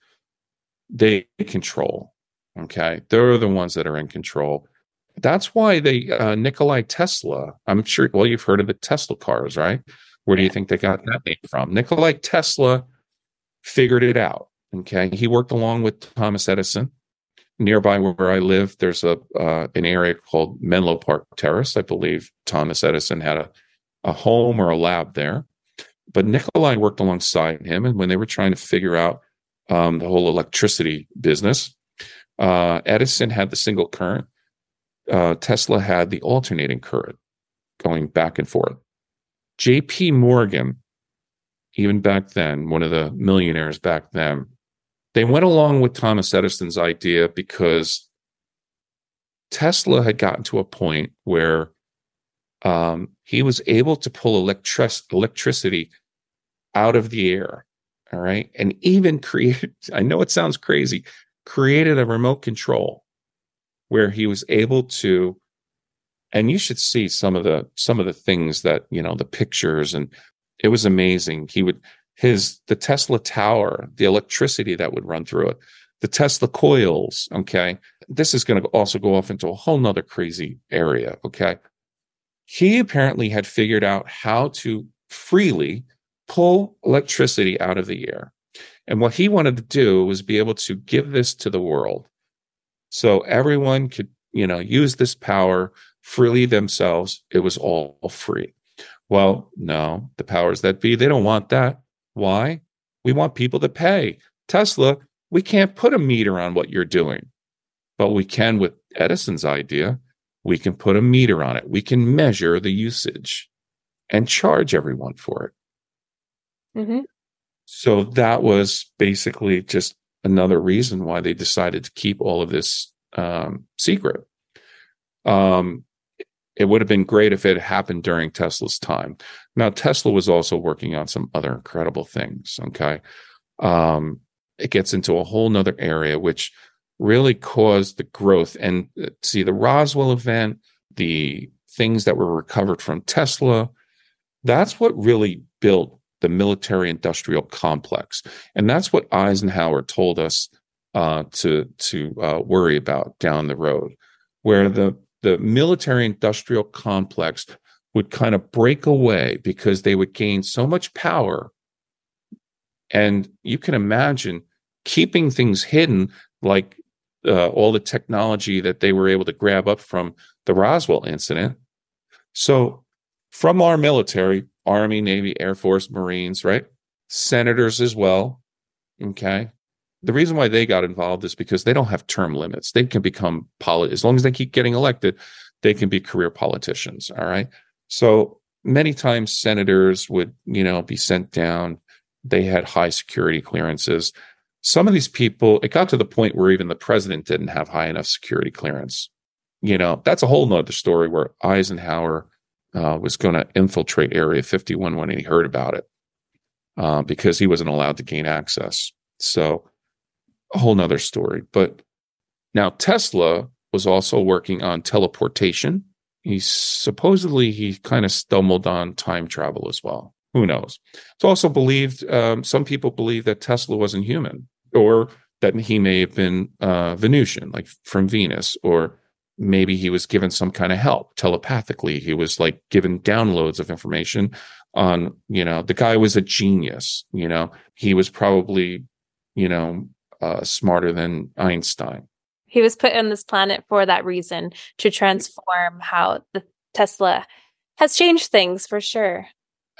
they control okay they're the ones that are in control that's why they uh, nikolai tesla i'm sure well you've heard of the tesla cars right? Where do you think they got that name from? Nikolai tesla figured it out okay? He worked along with thomas edison. Nearby where i live there's a uh, an area called menlo park terrace. I believe thomas edison had a a home or a lab there. But Nikolai worked alongside him, and when they were trying to figure out um, the whole electricity business, uh, Edison had the single current. Uh, Tesla had the alternating current going back and forth. J.P. Morgan, even back then, one of the millionaires back then, they went along with Thomas Edison's idea because Tesla had gotten to a point where um, he was able to pull electric- electricity out of the air. All right. And even create, I know it sounds crazy, created a remote control where he was able to, and you should see some of the, some of the things that, you know, the pictures and it was amazing. He would, his, the Tesla tower, the electricity that would run through it, the Tesla coils. Okay. This is going to also go off into a whole nother crazy area. Okay he apparently had figured out how to freely pull electricity out of the air. And what he wanted to do was be able to give this to the world. So everyone could, you know, use this power freely themselves. It was all free. Well, no, the powers that be, they don't want that. Why? We want people to pay. Tesla, we can't put a meter on what you're doing, but we can with Edison's idea. We can put a meter on it. We can measure the usage and charge everyone for it. Mm-hmm. So that was basically just another reason why they decided to keep all of this um, secret. Um, it would have been great if it happened during Tesla's time. Now, Tesla was also working on some other incredible things. Okay. Um, it gets into a whole nother area, which really caused the growth. And uh, see, the Roswell event, the things that were recovered from Tesla, that's what really built the military industrial complex. And that's what Eisenhower told us uh, to, to uh, worry about down the road, where the, the military industrial complex would kind of break away because they would gain so much power. And you can imagine keeping things hidden like uh, all the technology that they were able to grab up from the Roswell incident. So, from our military, Army, Navy, Air Force, Marines, right? Senators as well. Okay. The reason why they got involved is because they don't have term limits. They can become polit as long as they keep getting elected, they can be career politicians. All right. So many times senators would, you know, be sent down. They had high security clearances some of these people, it got to the point where even the president didn't have high enough security clearance. You know, that's a whole nother story where Eisenhower uh, was going to infiltrate Area 51 when he heard about it. uh, because he wasn't allowed to gain access. So, a whole nother story. But now Tesla was also working on teleportation. He supposedly he kind of stumbled on time travel as well. Who knows? It's also believed um, some people believe that Tesla wasn't human, or that he may have been uh, Venusian, like from Venus, or maybe he was given some kind of help telepathically. He was like given downloads of information on, you know, the guy was a genius. You know, he was probably, you know, uh, smarter than Einstein. He was put on this planet for that reason to transform how the Tesla has changed things for sure.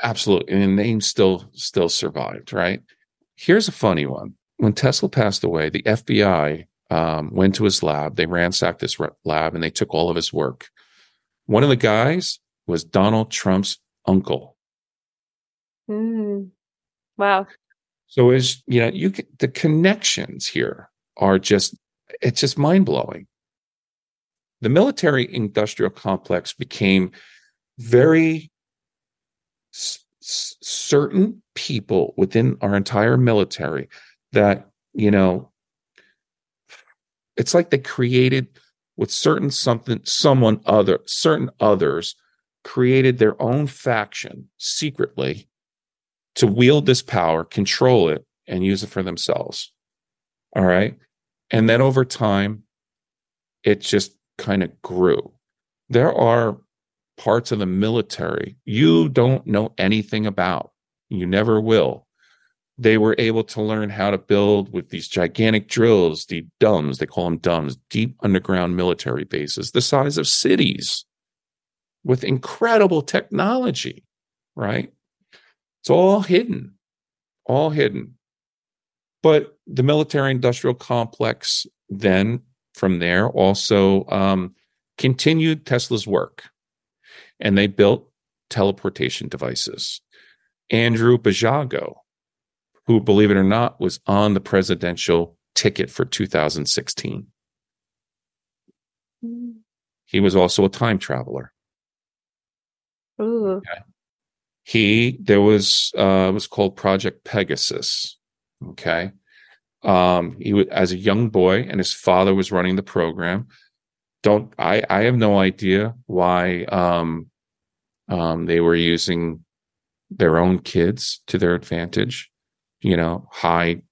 Absolutely. And the name still still survived, right? Here's a funny one. When Tesla passed away, the FBI um, went to his lab. They ransacked his lab and they took all of his work. One of the guys was Donald Trump's uncle. Mm. Wow. So as you know, you the connections here are just it's just mind blowing. The military industrial complex became very s- certain people within our entire military that you know it's like they created with certain something someone other certain others created their own faction secretly to wield this power control it and use it for themselves. All right? And then over time it just kind of grew. There are parts of the military you don't know anything about. You never will they were able to learn how to build with these gigantic drills, the DUMBs, they call them DUMBs, deep underground military bases, the size of cities with incredible technology, right? It's all hidden, all hidden. But the military industrial complex then from there also um, continued Tesla's work and they built teleportation devices. Andrew Basiago, who, believe it or not, was on the presidential ticket for 2016. Mm. He was also a time traveler. Ooh. Okay. He there was uh it was called Project Pegasus. Okay. Um he was as a young boy and his father was running the program. Don't I I have no idea why um um they were using their own kids to their advantage you know, high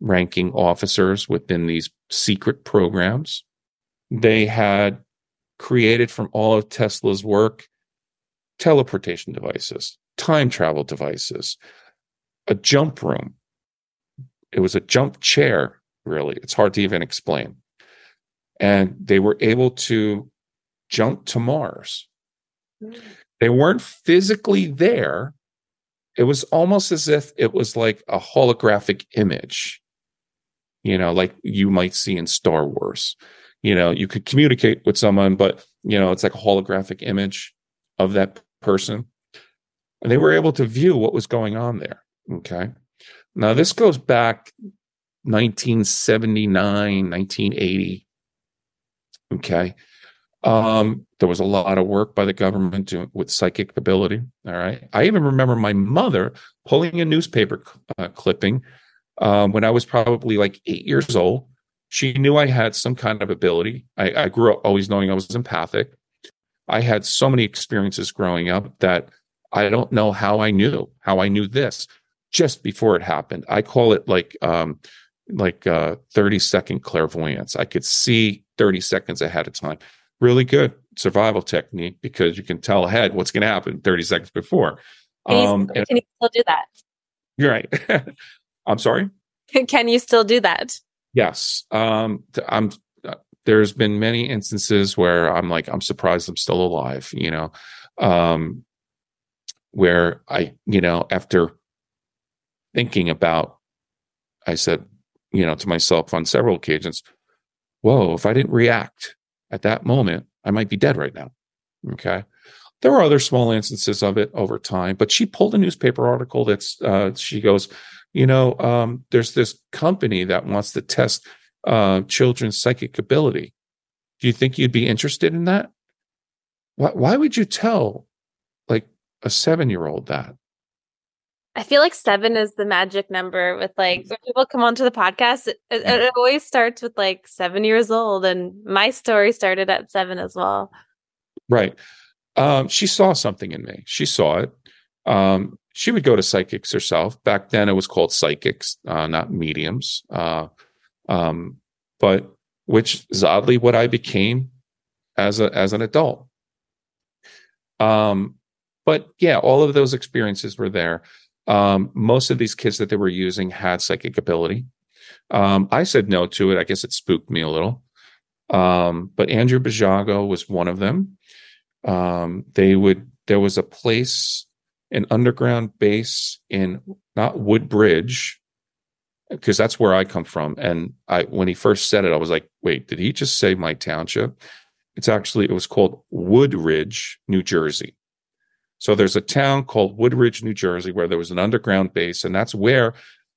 ranking officers within these secret programs. They had created from all of Tesla's work teleportation devices, time travel devices, a jump room. It was a jump chair, really. It's hard to even explain. And they were able to jump to Mars. Mm. They weren't physically there, it was almost as if it was like a holographic image, you know, like you might see in Star Wars. You know, you could communicate with someone, but, you know, it's like a holographic image of that person. And they were able to view what was going on there. Okay. Now, this goes back 1979, 1980. Okay. Um, there was a lot of work by the government doing, with psychic ability. All right. I even remember my mother pulling a newspaper uh, clipping um, when I was probably like eight years old. She knew I had some kind of ability. I, I grew up always knowing I was empathic. I had so many experiences growing up that I don't know how I knew how I knew this just before it happened. I call it like um, like uh, 30 second clairvoyance. I could see 30 seconds ahead of time really good survival technique because you can tell ahead what's going to happen 30 seconds before. Can you, um, still, can you still do that? You're right. I'm sorry. Can you still do that? Yes. Um, I'm. Uh, there's been many instances where I'm like, I'm surprised I'm still alive. You know, um, where I, you know, after thinking about, I said, you know, to myself on several occasions, "Whoa! If I didn't react at that moment, I might be dead right now. Okay. There were other small instances of it over time, but she pulled a newspaper article that's, uh, she goes, you know, um, there's this company that wants to test uh, children's psychic ability. Do you think you'd be interested in that? Why, why would you tell like a seven year old that? I feel like seven is the magic number with like when people come onto the podcast, it, it, it, always starts with like seven years old. And my story started at seven as well. Right. Um, she saw something in me. She saw it. Um, she would go to psychics herself. Back then it was called psychics, uh, not mediums. Uh, um, but which is oddly what I became as a as an adult. Um, but yeah, all of those experiences were there. Um, most of these kids that they were using had psychic ability. Um, I said no to it. I guess it spooked me a little. Um, but Andrew Basiago was one of them. Um, they would, there was a place, an underground base in not Woodbridge, because that's where I come from. And I, when he first said it, I was like, wait, did he just say my township? It's actually, it was called Woodridge, New Jersey. So there's a town called Woodridge, New Jersey, where there was an underground base, and that's where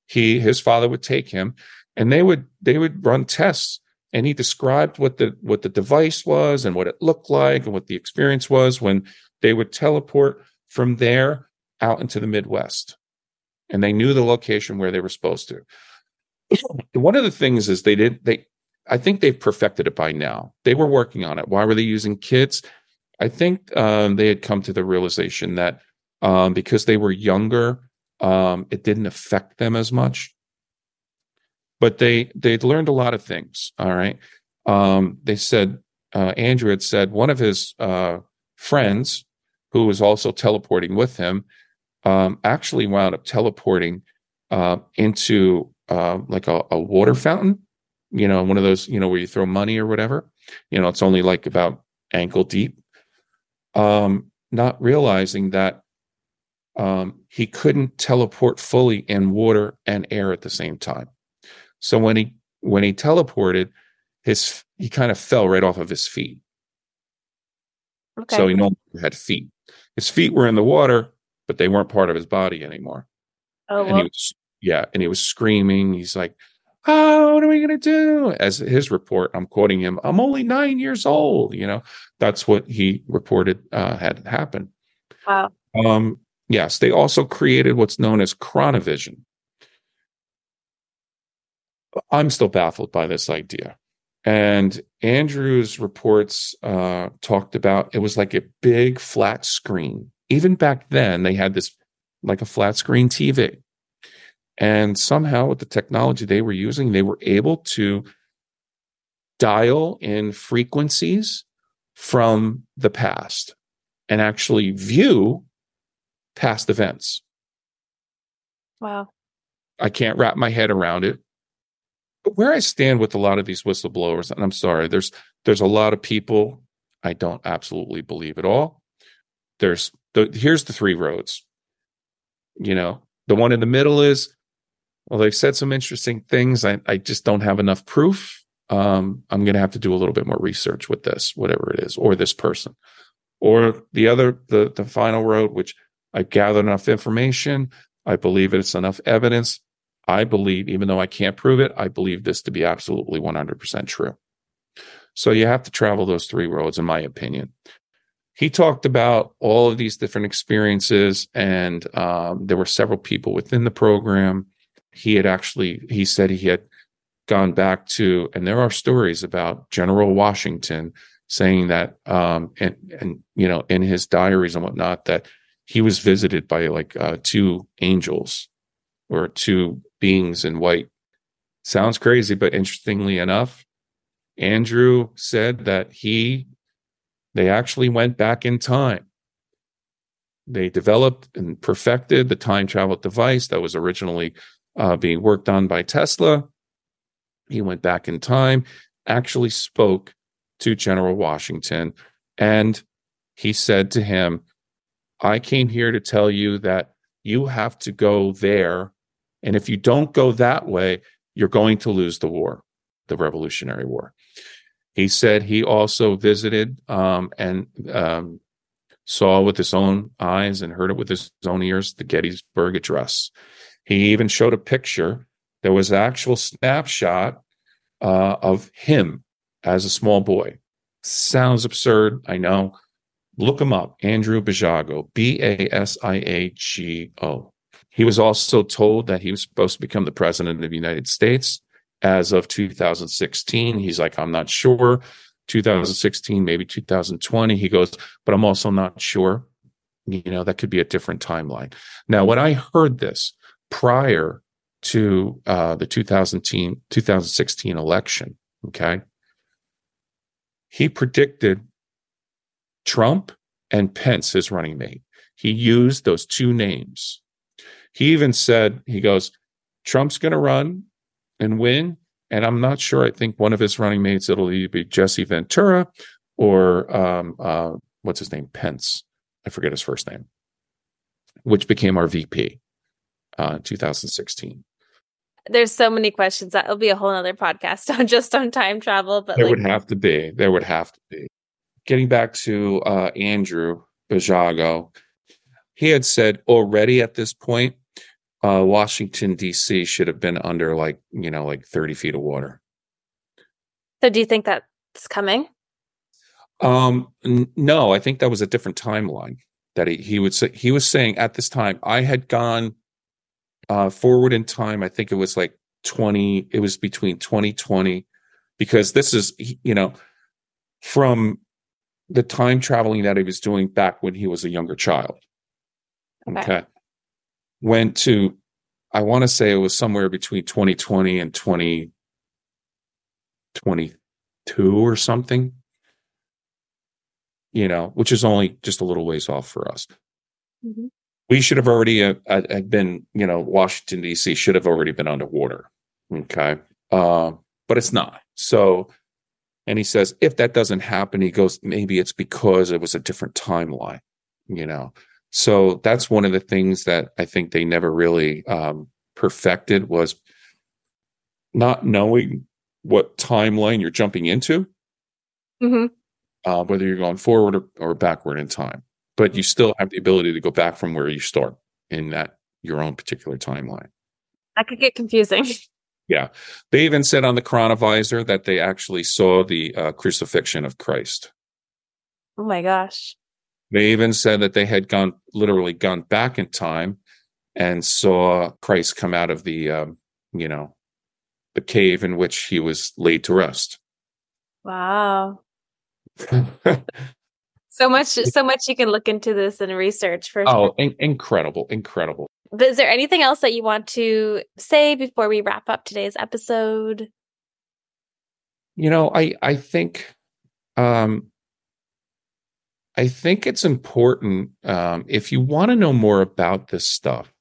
he his father would take him, and they would they would run tests. And he described what the what the device was and what it looked like and what the experience was when they would teleport from there out into the Midwest. And they knew the location where they were supposed to. One of the things is they did they I think they've perfected it by now. They were working on it. Why were they using kids? I think um, they had come to the realization that um, because they were younger, um, it didn't affect them as much. But they they'd learned a lot of things. All right, um, they said uh, Andrew had said one of his uh, friends, who was also teleporting with him, um, actually wound up teleporting uh, into like a, a water fountain. You know, one of those you know where you throw money or whatever. You know, it's only like about ankle deep um, not realizing that um, he couldn't teleport fully in water and air at the same time. So when he when he teleported, his he kind of fell right off of his feet. Okay. So he no longer had feet. His feet were in the water, but they weren't part of his body anymore. Oh, and well. he was yeah, and he was screaming. He's like, oh, what are we going to do? As his report, I'm quoting him, I'm only nine years old. You know, that's what he reported uh, had happened. Wow. Um, yes, they also created what's known as chronovision. I'm still baffled by this idea. And Andrew's reports uh, talked about it was like a big flat screen. Even back then, they had this like a flat screen TV. And somehow, with the technology they were using, they were able to dial in frequencies from the past and actually view past events. Wow. I can't wrap my head around it. But where I stand with a lot of these whistleblowers, and I'm sorry, there's there's a lot of people I don't absolutely believe at all. There's the here's the three roads. You know, the one in the middle is well, they've said some interesting things. I, I just don't have enough proof. Um, I'm going to have to do a little bit more research with this, whatever it is, or this person, or the other, the the final road, which I've gathered enough information. I believe it's enough evidence. I believe, even though I can't prove it, I believe this to be absolutely 100% true. So you have to travel those three roads, in my opinion. He talked about all of these different experiences, and um, there were several people within the program he had actually he said he had gone back to and there are stories about general washington saying that um and and you know in his diaries and whatnot that he was visited by like uh, two angels or two beings in white. Sounds crazy but interestingly enough andrew said that he they actually went back in time. They developed and perfected the time travel device that was originally uh, being worked on by Tesla. He went back in time, actually spoke to General Washington, and he said to him, I came here to tell you that you have to go there. And if you don't go that way, you're going to lose the war, the Revolutionary War. He said he also visited um, and um, saw with his own eyes and heard it with his own ears the Gettysburg Address. He even showed a picture. There was an actual snapshot uh, of him as a small boy. Sounds absurd, I know. Look him up, Andrew Basiago, B A S I A G O. He was also told that he was supposed to become the president of the United States as of 2016. He's like, I'm not sure. 2016, maybe 2020. He goes, but I'm also not sure. You know, that could be a different timeline. Now, when I heard this prior to uh, the 2010, 2016 election, okay, he predicted Trump and Pence as running mate. He used those two names. He even said, he goes, Trump's going to run and win. And I'm not sure. I think one of his running mates, it'll either be Jesse Ventura or um, uh, what's his name? Pence. I forget his first name, which became our VP uh, 2016. There's so many questions. That'll be a whole other podcast on just on time travel. But there like- would have to be. There would have to be. Getting back to uh, Andrew Basiago he had said already at this point, uh, Washington D.C. should have been under like you know like 30 feet of water. so do you think that's coming? Um, n- no, I think that was a different timeline that he, he would say. He was saying at this time, I had gone uh, forward in time. I think it was like 20, it was between 2020, because this is, you know, from the time traveling that he was doing back when he was a younger child. Okay. Okay. Went to, I want to say it was somewhere between 2020 and 2022 or something you know, which is only just a little ways off for us. Mhm. We should have already uh, uh, had been, you know, Washington D.C. should have already been underwater. Okay, uh, but it's not. So, and he says if that doesn't happen, he goes maybe it's because it was a different timeline. You know, so that's one of the things that I think they never really um, perfected was not knowing what timeline you're jumping into hmm uh, whether you're going forward or, or backward in time. But you still have the ability to go back from where you start in that your own particular timeline. That could get confusing. Yeah. They even said on the chronovisor that they actually saw the uh, crucifixion of Christ. Oh my gosh. They even said that they had gone literally gone back in time and saw Christ come out of the, um, you know, the cave in which he was laid to rest. Wow. So much, so much you can look into this and research for. oh, in- incredible, incredible. But is there anything else that you want to say before we wrap up today's episode? you know i i think um i think it's important um if you want to know more about this stuff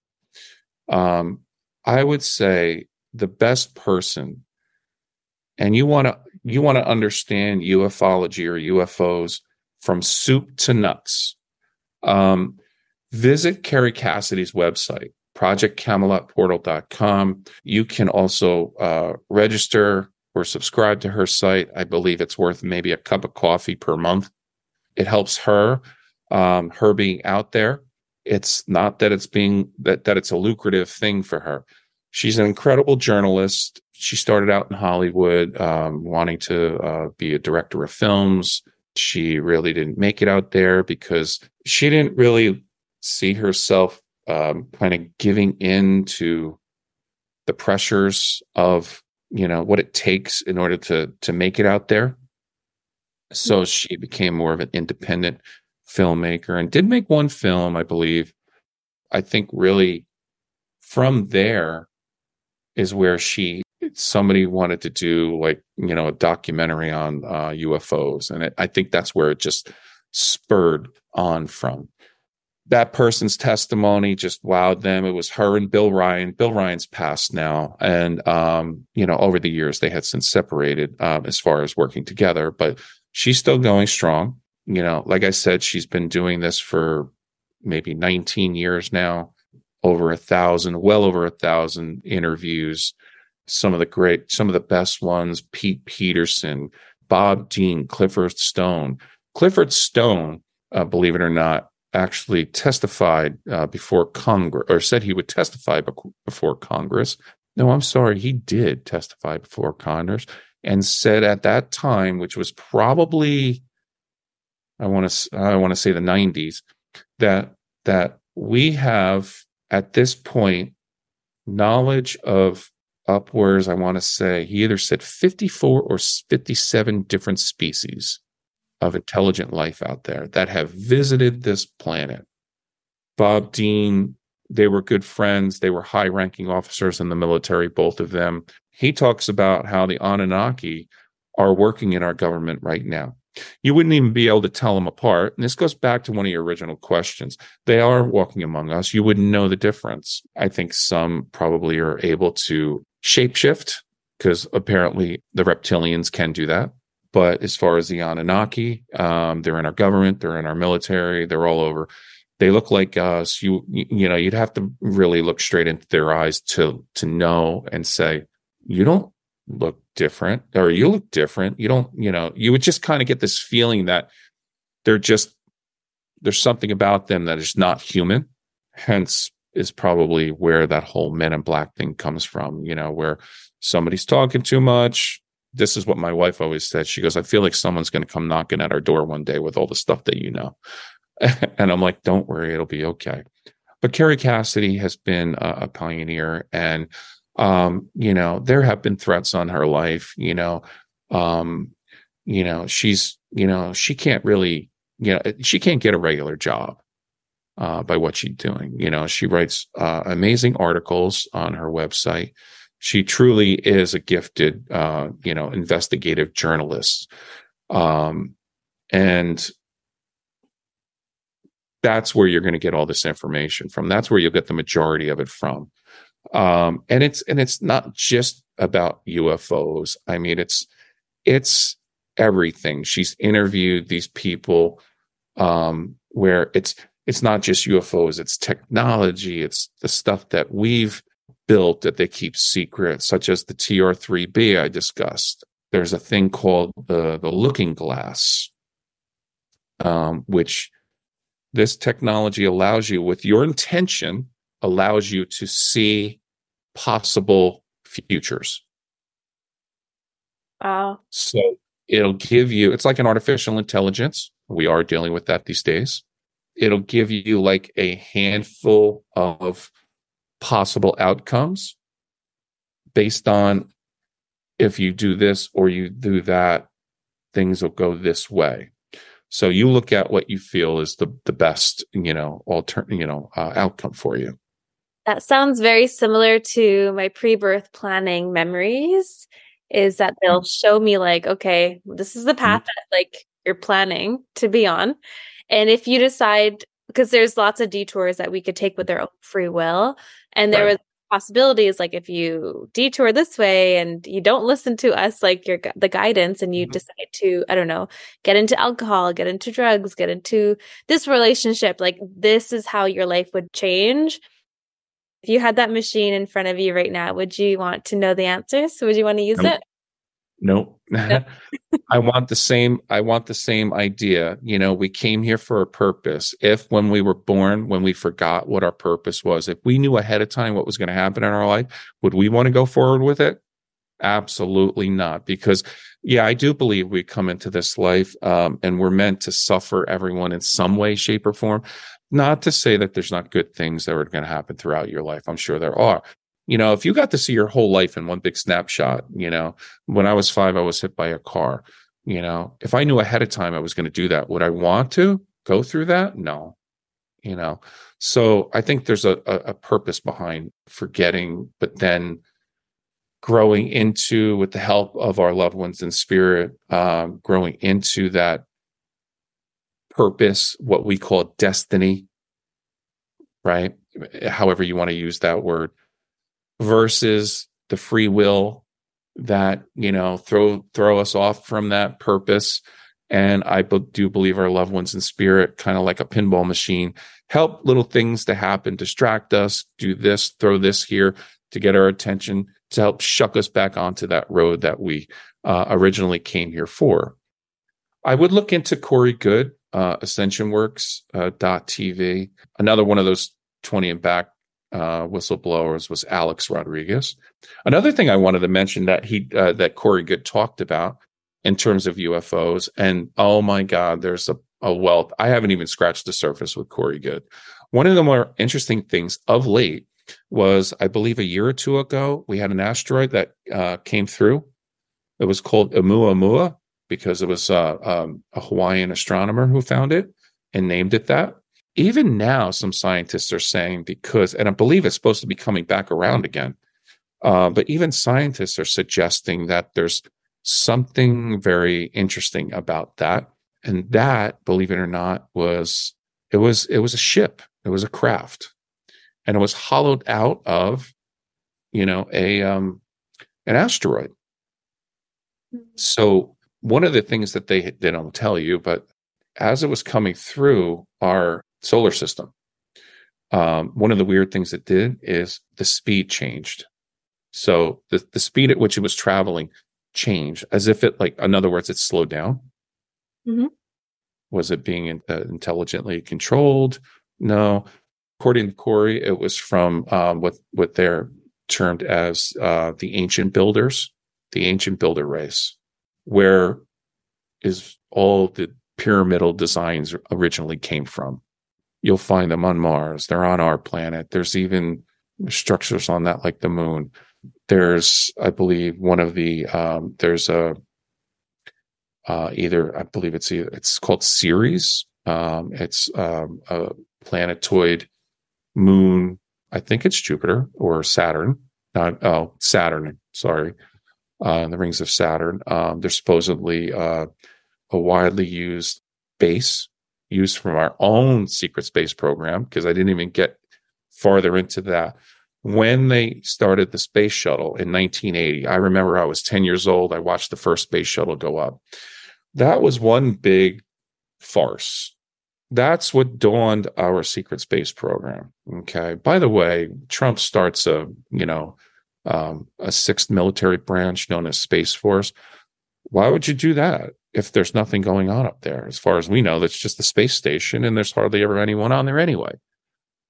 um i would say the best person and you want to you want to understand ufology or ufos from soup to nuts um visit kerry cassidy's website projectcamelotportal.com you can also uh, register or subscribe to her site. I believe it's worth maybe a cup of coffee per month. It helps her, um, her being out there. It's not that it's being that that it's a lucrative thing for her. She's an incredible journalist. She started out in Hollywood, um, wanting to uh, be a director of films. She really didn't make it out there because she didn't really see herself um, kind of giving in to the pressures of you know what it takes in order to to make it out there. So she became more of an independent filmmaker and did make one film i believe. I think really from there is where she somebody wanted to do like you know a documentary on uh, ufos and it, i think that's where it just spurred on from that person's testimony just wowed them. It was her and Bill Ryan. Bill Ryan's passed now, and um, you know, over the years they had since separated um, as far as working together. But she's still going strong. You know, like I said, she's been doing this for maybe 19 years now, over a thousand, well over a thousand interviews. Some of the great, some of the best ones: Pete Peterson, Bob Dean, Clifford Stone. Clifford Stone, uh, believe it or not, actually testified uh, before Congress, or said he would testify before Congress. No, I'm sorry, he did testify before Congress, and said at that time, which was probably, I want to, I want to say the 90s, that that we have at this point, knowledge of upwards, I want to say, he either said 54 or 57 different species of intelligent life out there that have visited this planet. Bob Dean, they were good friends. They were high ranking officers in the military, both of them. He talks about how the Anunnaki are working in our government right now. You wouldn't even be able to tell them apart. And this goes back to one of your original questions. They are walking among us. You wouldn't know the difference. I think some probably are able to shapeshift because apparently the reptilians can do that. But as far as the Anunnaki, um, they're in our government, they're in our military, they're all over. They look like us. You you know, you'd have to really look straight into their eyes to to know and say, you don't look different, or you look different. You don't, you know, you would just kind of get this feeling that they're just there's something about them that is not human. Hence, is probably where that whole men in black thing comes from, you know, where somebody's talking too much, this is what my wife always said. She goes, I feel like someone's going to come knocking at our door one day with all the stuff that you know. and I'm like, don't worry, it'll be okay. But Kerry Cassidy has been a, a pioneer and, um, you know, there have been threats on her life, you know, um, you know, she's, you know, she can't really, you know, she can't get a regular job. Uh, by what she's doing, you know, she writes uh, amazing articles on her website she truly is a gifted, uh, you know, investigative journalist. Um, and that's where you're going to get all this information from. That's where you'll get the majority of it from. Um, and it's, and it's not just about UFOs. I mean, it's, it's everything. She's interviewed these people, um, where it's, it's not just UFOs, it's technology, it's the stuff that we've built that they keep secret, such as the TR3B I discussed. There's a thing called the, the looking glass, um, which this technology allows you, with your intention, allows you to see possible futures. Wow. So it'll give you, it's like an artificial intelligence. We are dealing with that these days. It'll give you like a handful of possible outcomes based on if you do this or you do that, things will go this way. So you look at what you feel is the the best, you know, alter, you know, uh, outcome for you. That sounds very similar to my pre-birth planning memories. Is that they'll show me like, okay, this is the path mm-hmm. that like you're planning to be on, and if you decide because there's lots of detours that we could take with our own free will. And there right. was possibilities like if you detour this way and you don't listen to us like your the guidance and you mm-hmm. decide to i don't know get into alcohol get into drugs get into this relationship like this is how your life would change if you had that machine in front of you right now would you want to know the answers would you want to use it Nope. I want the same I want the same idea. You know, we came here for a purpose. If when we were born, when we forgot what our purpose was, if we knew ahead of time what was going to happen in our life, would we want to go forward with it? Absolutely not. Because yeah, I do believe we come into this life um, and we're meant to suffer everyone in some way, shape, or form. Not to say that there's not good things that are going to happen throughout your life. I'm sure there are you know, if you got to see your whole life in one big snapshot, you know, when I was five, I was hit by a car. You know, if I knew ahead of time I was going to do that, would I want to go through that? No. You know, so I think there's a, a, a purpose behind forgetting, but then growing into, with the help of our loved ones in spirit, um, growing into that purpose, what we call destiny, right? However, you want to use that word versus the free will that you know throw throw us off from that purpose and i do believe our loved ones in spirit kind of like a pinball machine help little things to happen distract us do this throw this here to get our attention to help shuck us back onto that road that we uh, originally came here for i would look into corey goode uh, ascensionworks uh, another one of those 20 and back uh, whistleblowers was Alex Rodriguez. Another thing I wanted to mention that he uh, that Corey Goode talked about in terms of UFOs, and oh my God, there's a, a wealth. I haven't even scratched the surface with Corey Goode. One of the more interesting things of late was, I believe, a year or two ago, we had an asteroid that uh, came through. It was called Oumuamua because it was uh, um, a Hawaiian astronomer who found it and named it that. Even now, some scientists are saying because, and I believe it's supposed to be coming back around again, uh, but even scientists are suggesting that there's something very interesting about that. And that, believe it or not, was it was it was a ship, it was a craft, and it was hollowed out of, you know, a um, an asteroid. Hmm. So one of the things that they they don't tell you, but as it was coming through our solar system, um, one of the weird things it did is the speed changed. So the, the speed at which it was traveling changed as if it like, in other words, it slowed down. Mm-hmm. Was it being in, uh, intelligently controlled? No. According to Corey, it was from um, what what they're termed as uh, the ancient builders, the ancient builder race, where is all the pyramidal designs originally came from. You'll find them on Mars. They're on our planet. There's even structures on that, like the moon there's i believe one of the um, there's a uh, either i believe it's either, it's called ceres um, it's um, a planetoid moon i think it's jupiter or saturn not oh saturn sorry uh, the rings of saturn um, they're supposedly uh, a widely used base used from our own secret space program because i didn't even get farther into that when they started the space shuttle in 1980, I remember I was 10 years old. I watched the first space shuttle go up. That was one big farce. That's what dawned our secret space program. Okay. By the way, Trump starts a, you know, um, a sixth military branch known as Space Force. Why would you do that if there's nothing going on up there? As far as we know, that's just the space station and there's hardly ever anyone on there anyway.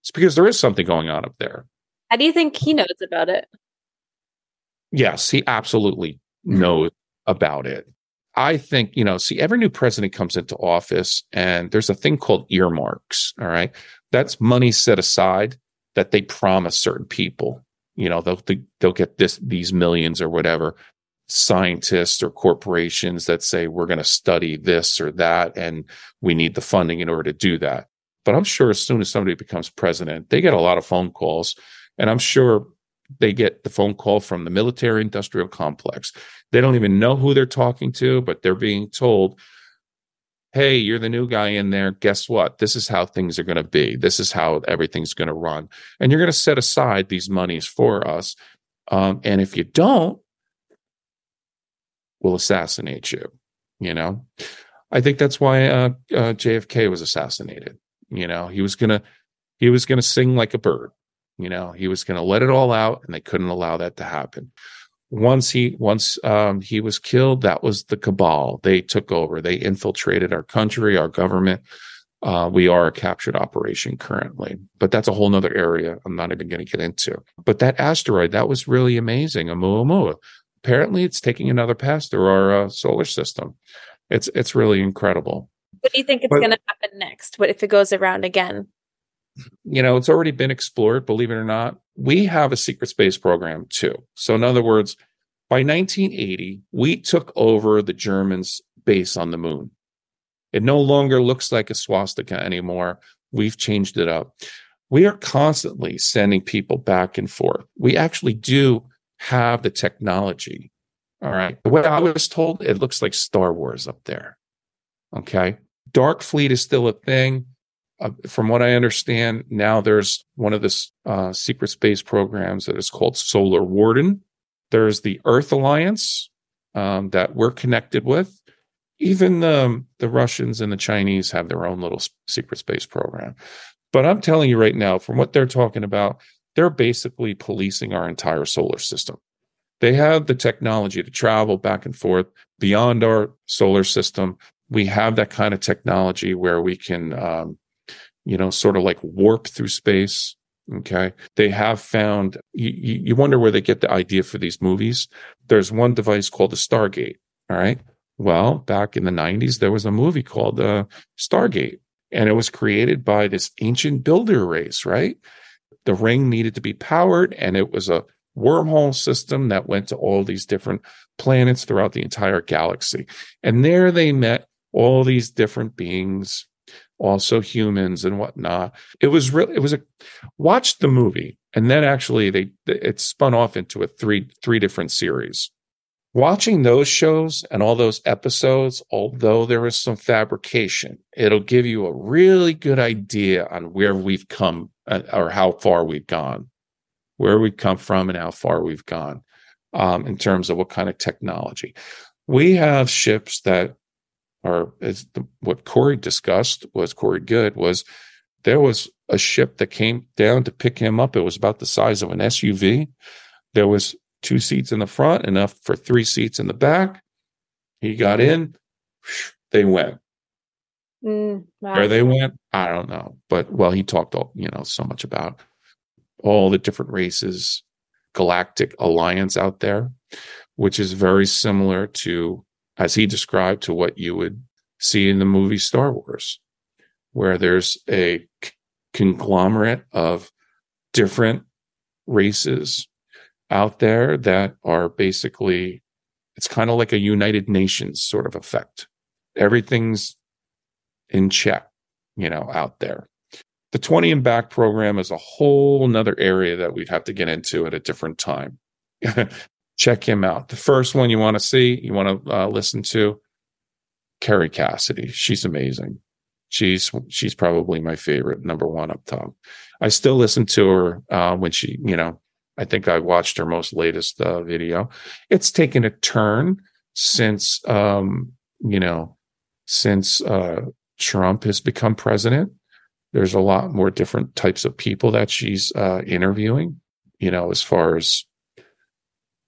It's because there is something going on up there. How do you think he knows about it? Yes, he absolutely knows about it. I think, you know, see, every new president comes into office and there's a thing called earmarks. All right. That's money set aside that they promise certain people. You know, they'll, they'll get this, these millions or whatever scientists or corporations that say we're going to study this or that and we need the funding in order to do that. But I'm sure as soon as somebody becomes president, they get a lot of phone calls and I'm sure they get the phone call from the military industrial complex. They don't even know who they're talking to, but they're being told, hey, you're the new guy in there. Guess what? This is how things are going to be. This is how everything's going to run. And you're going to set aside these monies for us. Um, and if you don't, we'll assassinate you. You know, I think that's why uh, uh, JFK was assassinated. You know, he was gonna he was gonna sing like a bird. You know, he was to let it all out, and they couldn't allow that to happen. Once he once um, he was killed, that was the cabal. They took over. They infiltrated our country, our government. Uh, we are a captured operation currently, but that's a whole nother area. I'm not even going to get into. But that asteroid, that was really amazing. Oumuamua. Apparently, it's taking another pass through our uh, solar system. It's it's really incredible. What do you think is going to happen next? What if it goes around again? You know, it's already been explored, believe it or not. We have a secret space program too. So, in other words, by 1980, we took over the Germans' base on the moon. It no longer looks like a swastika anymore. We've changed it up. We are constantly sending people back and forth. We actually do have the technology. All right. Way I was told, it looks like Star Wars up there. Okay. Dark Fleet is still a thing uh, from what I understand, now there's one of the uh, secret space programs that is called Solar Warden. There's the Earth Alliance um, that we're connected with. Even the, the Russians and the Chinese have their own little secret space program. But I'm telling you right now, from what they're talking about, they're basically policing our entire solar system. They have the technology to travel back and forth beyond our solar system. We have that kind of technology where we can um, you know, sort of like warp through space. Okay. They have found, you, you wonder where they get the idea for these movies. There's one device called the Stargate. All right. Well, back in the 90s, there was a movie called uh, Stargate. And it was created by this ancient builder race, right? The ring needed to be powered, and it was a wormhole system that went to all these different planets throughout the entire galaxy. And there they met all these different beings, also humans and whatnot. It was really, it was a, watch the movie. And then actually they, it spun off into a three, three different series. Watching those shows and all those episodes, although there is some fabrication, it'll give you a really good idea on where we've come uh, or how far we've gone, where we've come from and how far we've gone um, in terms of what kind of technology. We have ships that as the, what Corey discussed was Corey Goode was there was a ship that came down to pick him up. It was about the size of an SUV. There was two seats in the front, enough for three seats in the back. He got in, they went. Mm, wow. Where they went, I don't know. But well, he talked all, you know, so much about all the different races, galactic alliance out there, which is very similar to, as he described, to what you would see in the movie Star Wars, where there's a conglomerate of different races out there that are basically it's kind of like a United Nations sort of effect. Everything's in check, you know, out there. The 20 and back program is a whole nother area that we'd have to get into at a different time. Check him out. The first one you want to see, you want to uh, listen to, Kerry Cassidy. She's amazing. She's she's probably my favorite, number one up top. I still listen to her uh, when she, you know, I think I watched her most latest uh, video. It's taken a turn since, um, you know, since uh, Trump has become president. There's a lot more different types of people that she's uh, interviewing, you know, as far as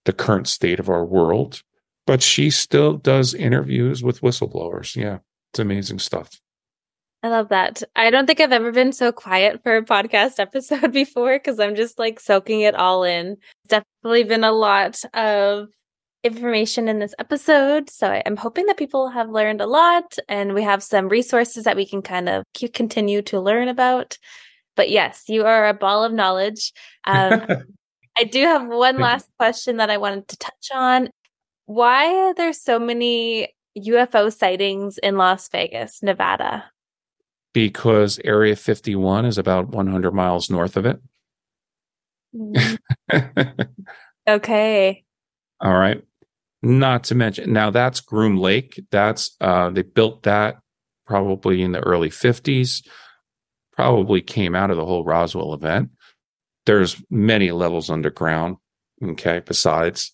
the current state of our world. But she still does interviews with whistleblowers. Yeah, it's amazing stuff. I love that. I don't think I've ever been so quiet for a podcast episode before because I'm just like soaking it all in. It's definitely been a lot of information in this episode. So I'm hoping that people have learned a lot and we have some resources that we can kind of continue to learn about. But yes, you are a ball of knowledge. Um, I do have one last question that I wanted to touch on. Why are there so many UFO sightings in Las Vegas, Nevada? because Area 51 is about 100 miles north of it. Mm-hmm. okay. All right. Not to mention, now that's Groom Lake. That's, uh, they built that probably in the early 50s, probably came out of the whole Roswell event. There's many levels underground. Okay. Besides,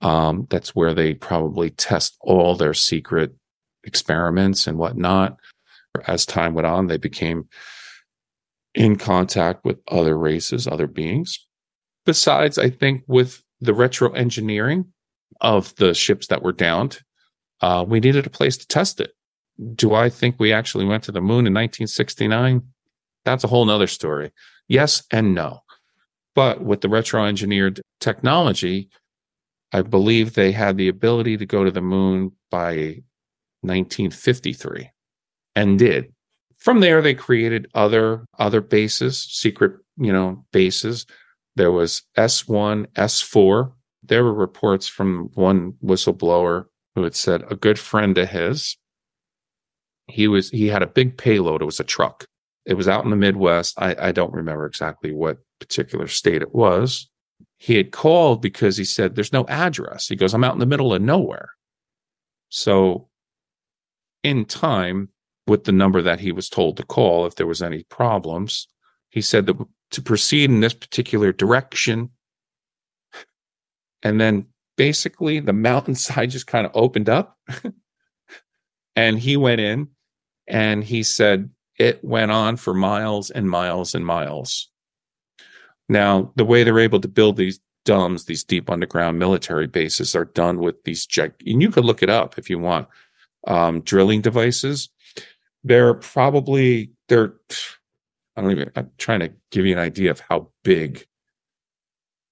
um, that's where they probably test all their secret experiments and whatnot as time went on, they became in contact with other races, other beings. Besides, I think with the retro engineering of the ships that were downed, uh, we needed a place to test it. Do I think we actually went to the moon in 1969? That's a whole nother story. Yes and no. But with the retro engineered technology, I believe they had the ability to go to the moon by 1953 and did. From there, they created other other bases, secret, you know, bases. There was S1, S4. There were reports from one whistleblower who had said a good friend of his. He was he had a big payload. It was a truck. It was out in the Midwest. I, I don't remember exactly what particular state it was. He had called because he said there's no address. He goes, I'm out in the middle of nowhere. So in time, with the number that he was told to call if there was any problems. He said that to proceed in this particular direction. And then basically the mountainside just kind of opened up. and he went in and he said it went on for miles and miles and miles. Now, the way they're able to build these DUMBs, these deep underground military bases, are done with these, and you could look it up if you want, um, drilling devices they're probably they're I don't even I'm trying to give you an idea of how big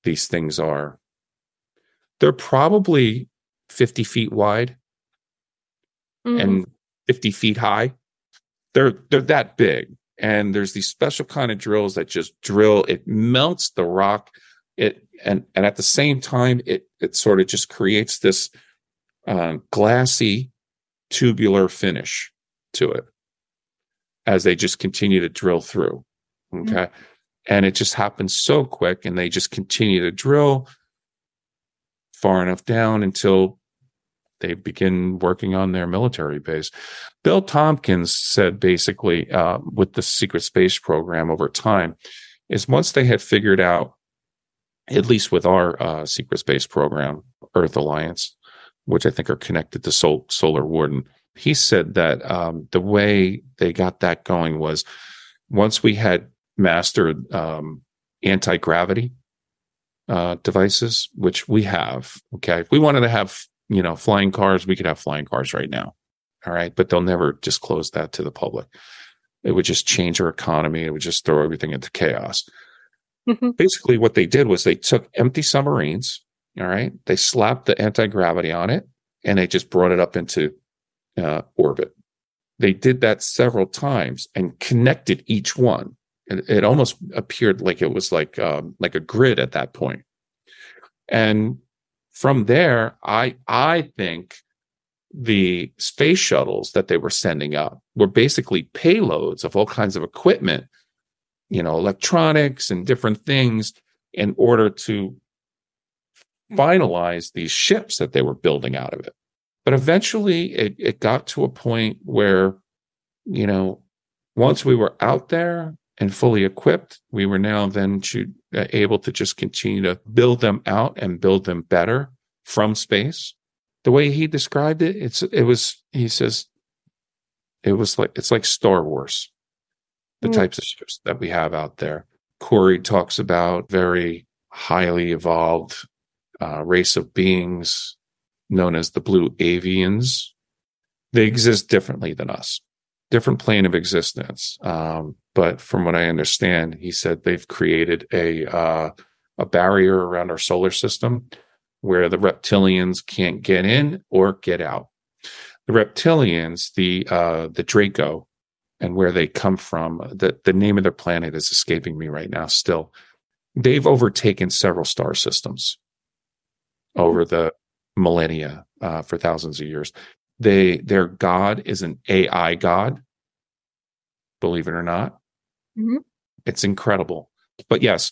these things are. They're probably 50 feet wide mm-hmm. and 50 feet high. They're they're that big. And there's these special kind of drills that just drill. It melts the rock. It and and at the same time it it sort of just creates this uh, glassy tubular finish to it as they just continue to drill through. Okay? Mm-hmm. and it just happens so quick and they just continue to drill far enough down until they begin working on their military base. Bill Tompkins said basically uh, with the secret space program over time is once they had figured out, at least with our uh, secret space program, Earth Alliance, which I think are connected to Sol- Solar Warden, he said that um, the way they got that going was once we had mastered um, anti gravity uh, devices, which we have. Okay, if we wanted to have you know, flying cars, we could have flying cars right now. All right. But they'll never disclose that to the public. It would just change our economy. It would just throw everything into chaos. Mm-hmm. Basically, what they did was they took empty submarines. All right. They slapped the anti gravity on it and they just brought it up into uh, orbit. They did that several times and connected each one. It, it almost appeared like it was like um, like a grid at that point. And from there, I I think the space shuttles that they were sending up were basically payloads of all kinds of equipment, you know, electronics and different things in order to finalize these ships that they were building out of it. But eventually it, it got to a point where, you know, once we were out there and fully equipped, we were now then to, uh, able to just continue to build them out and build them better from space. The way he described it, it's it was he says it was like it's like Star Wars, the mm. types of ships that we have out there. Corey talks about very highly evolved uh, race of beings known as the blue avians. They exist differently than us different plane of existence. Um, but from what I understand, he said they've created a uh, a barrier around our solar system where the reptilians can't get in or get out. The reptilians, the uh, the Draco, and where they come from, the the name of their planet is escaping me right now. Still, they've overtaken several star systems over the millennia uh, for thousands of years. They their god is an AI god. Believe it or not, mm-hmm. it's incredible. But yes,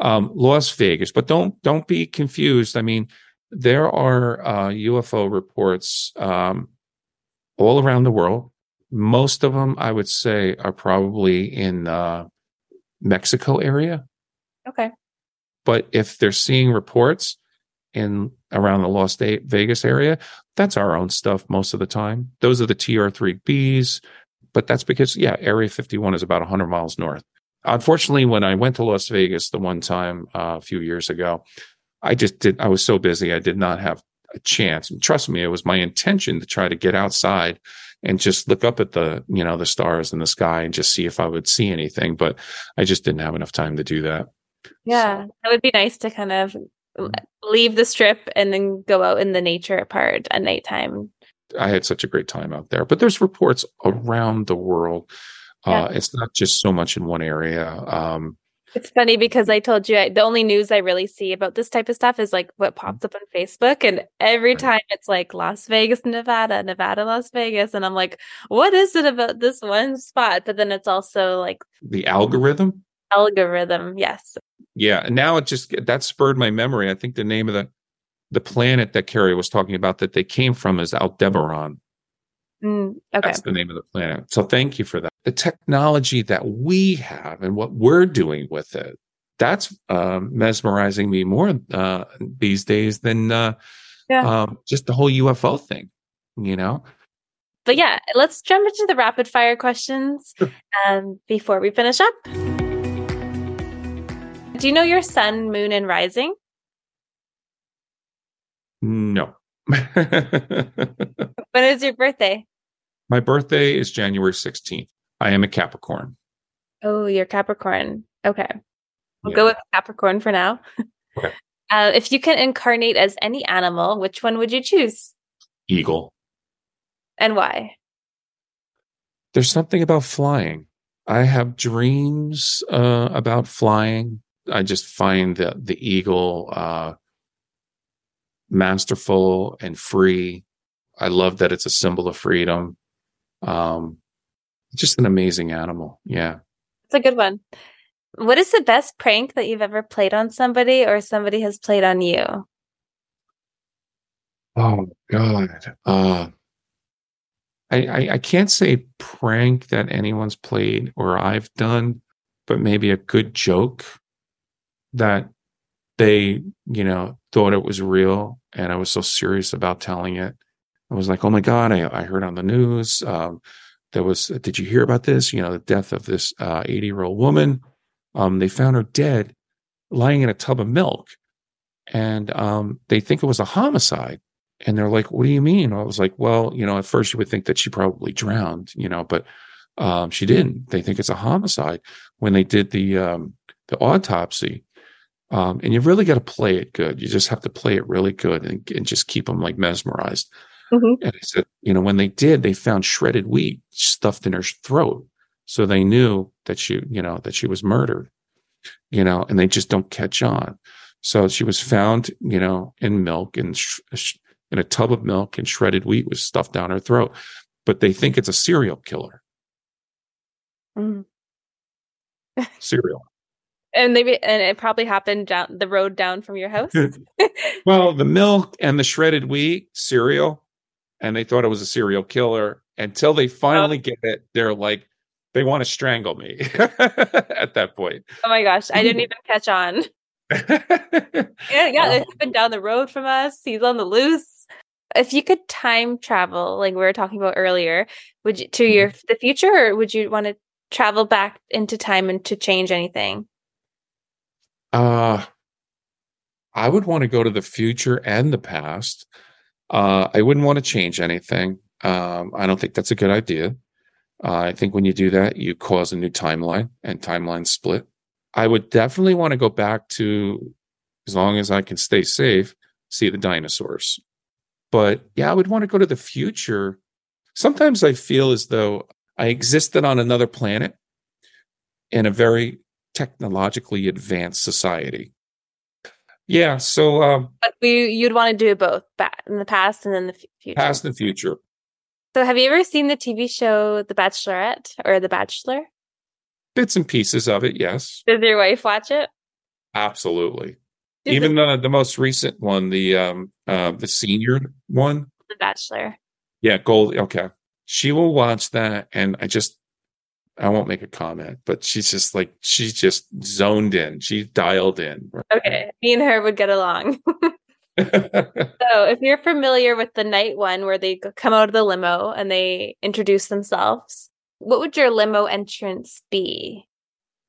um, Las Vegas, but don't don't be confused. I mean, there are uh, UFO reports um, all around the world. Most of them, I would say, are probably in uh, Mexico area. Okay. But if they're seeing reports in around the Las Vegas area, that's our own stuff most of the time. Those are the TR3Bs, but that's because, yeah, Area 51 is about 100 miles north. Unfortunately, when I went to Las Vegas the one time uh, a few years ago, I just did, I was so busy, I did not have a chance. And trust me, it was my intention to try to get outside and just look up at the, you know, the stars in the sky and just see if I would see anything. But I just didn't have enough time to do that. Yeah, so. that would be nice to kind of leave the strip and then go out in the nature part at nighttime. I had such a great time out there. But there's reports around the world. Yeah. Uh, it's not just so much in one area. Um, it's funny because I told you I, the only news I really see about this type of stuff is like what mm-hmm. pops up on Facebook, and every right. time it's like Las Vegas, Nevada, Nevada, Las Vegas, and I'm like, what is it about this one spot? But then it's also like the algorithm. Algorithm, yes. Yeah, and now it just that spurred my memory. I think the name of the the planet that Kerry was talking about that they came from is Aldebaran. Mm, okay. That's the name of the planet. So thank you for that. The technology that we have and what we're doing with it, that's um, mesmerizing me more uh, these days than uh, yeah. um, just the whole UFO thing, you know? But yeah, let's jump into the rapid fire questions um, before we finish up. Do you know your sun, moon, and rising? No. when is your birthday? My birthday is January 16th. I am a Capricorn. Oh, you're Capricorn. Okay. We'll yeah. go with Capricorn for now. Okay. Uh, if you can incarnate as any animal, which one would you choose? Eagle. And why? there's something about flying. I have dreams uh, about flying. I just find the the eagle uh, masterful and free. I love that it's a symbol of freedom. Um, just an amazing animal. Yeah, it's a good one. What is the best prank that you've ever played on somebody, or somebody has played on you? Oh God. Uh, I, I, I can't say prank that anyone's played or I've done, but maybe a good joke that they, you know, thought it was real and I was so serious about telling it. I was like, oh my God, I, I heard on the news. Um, there was, did you hear about this? You know, the death of this 80 uh, year old woman. Um, they found her dead lying in a tub of milk and um, they think it was a homicide. And they're like, what do you mean? I was like, well, you know, at first you would think that she probably drowned, you know, but um, she didn't. They think it's a homicide. When they did the um, the autopsy, um, and you've really got to play it good. You just have to play it really good and, and just keep them like mesmerized. Mm-hmm. And I said, you know, when they did, they found shredded wheat stuffed in her throat, so they knew that she, you know, that she was murdered. You know, and they just don't catch on. So she was found, you know, in milk and sh- sh- in a tub of milk and shredded wheat was stuffed down her throat. But they think it's a serial killer. Mm. Serial. And maybe and it probably happened down the road down from your house. well, the milk and the shredded wheat cereal, and they thought it was a serial killer until they finally oh. get it. They're like, they want to strangle me at that point. Oh my gosh, I didn't even catch on. yeah, yeah, it's been down the road from us. He's on the loose if you could time travel, like we were talking about earlier, would you to mm-hmm. your the future, or would you want to travel back into time and to change anything? Uh I would want to go to the future and the past. Uh, I wouldn't want to change anything. Um, I don't think that's a good idea. Uh, I think when you do that, you cause a new timeline and timeline split. I would definitely want to go back to, as long as I can stay safe, see the dinosaurs. But yeah, I would want to go to the future. Sometimes I feel as though I existed on another planet in a very technologically advanced society. Yeah, so um, but we, you'd want to do both, back in the past and then the future. Past and future. So, have you ever seen the TV show The Bachelorette or The Bachelor? Bits and pieces of it, yes. Does your wife watch it? Absolutely. Even the the most recent one, the um uh the senior one, The Bachelor. Yeah, Gold. Okay, she will watch that, and I just I won't make a comment, but she's just like she's just zoned in. She's dialed in. Okay, me and her would get along. so, if you're familiar with the night one where they come out of the limo and they introduce themselves, what would your limo entrance be?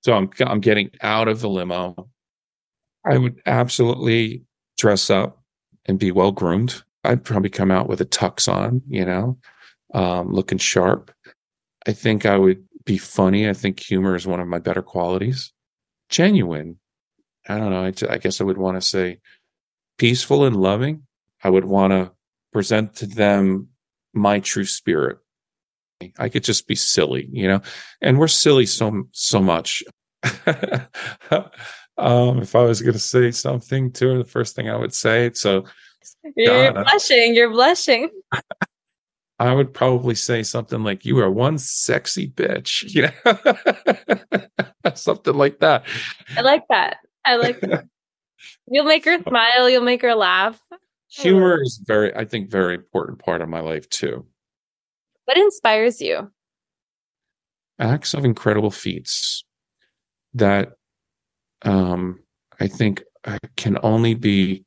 So I'm I'm getting out of the limo. I would absolutely dress up and be well groomed. I'd probably come out with a tux on, you know, um, looking sharp. I think I would be funny. I think humor is one of my better qualities. Genuine. I don't know. I, I guess I would want to say peaceful and loving. I would want to present to them my true spirit. I could just be silly, you know, and we're silly so so much. Um, if I was going to say something to her, the first thing I would say. So you're God, blushing. You're blushing. I would probably say something like, "You are one sexy bitch," you know, something like that. I like that. I like that. You'll make her smile. You'll make her laugh. Humor is very, I think, very important part of my life too. What inspires you? Acts of incredible feats that um, I think uh, can only be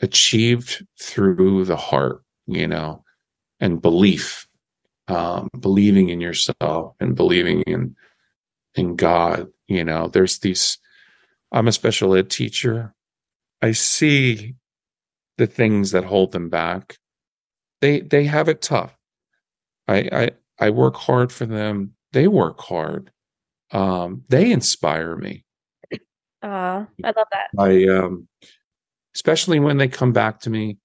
achieved through the heart, you know, and belief, um, believing in yourself and believing in in God. You know, there's these. I'm a special ed teacher. I see the things that hold them back. They they have it tough. I I I work hard for them. They work hard. Um, they inspire me. Uh, I love that. I um, especially when they come back to me,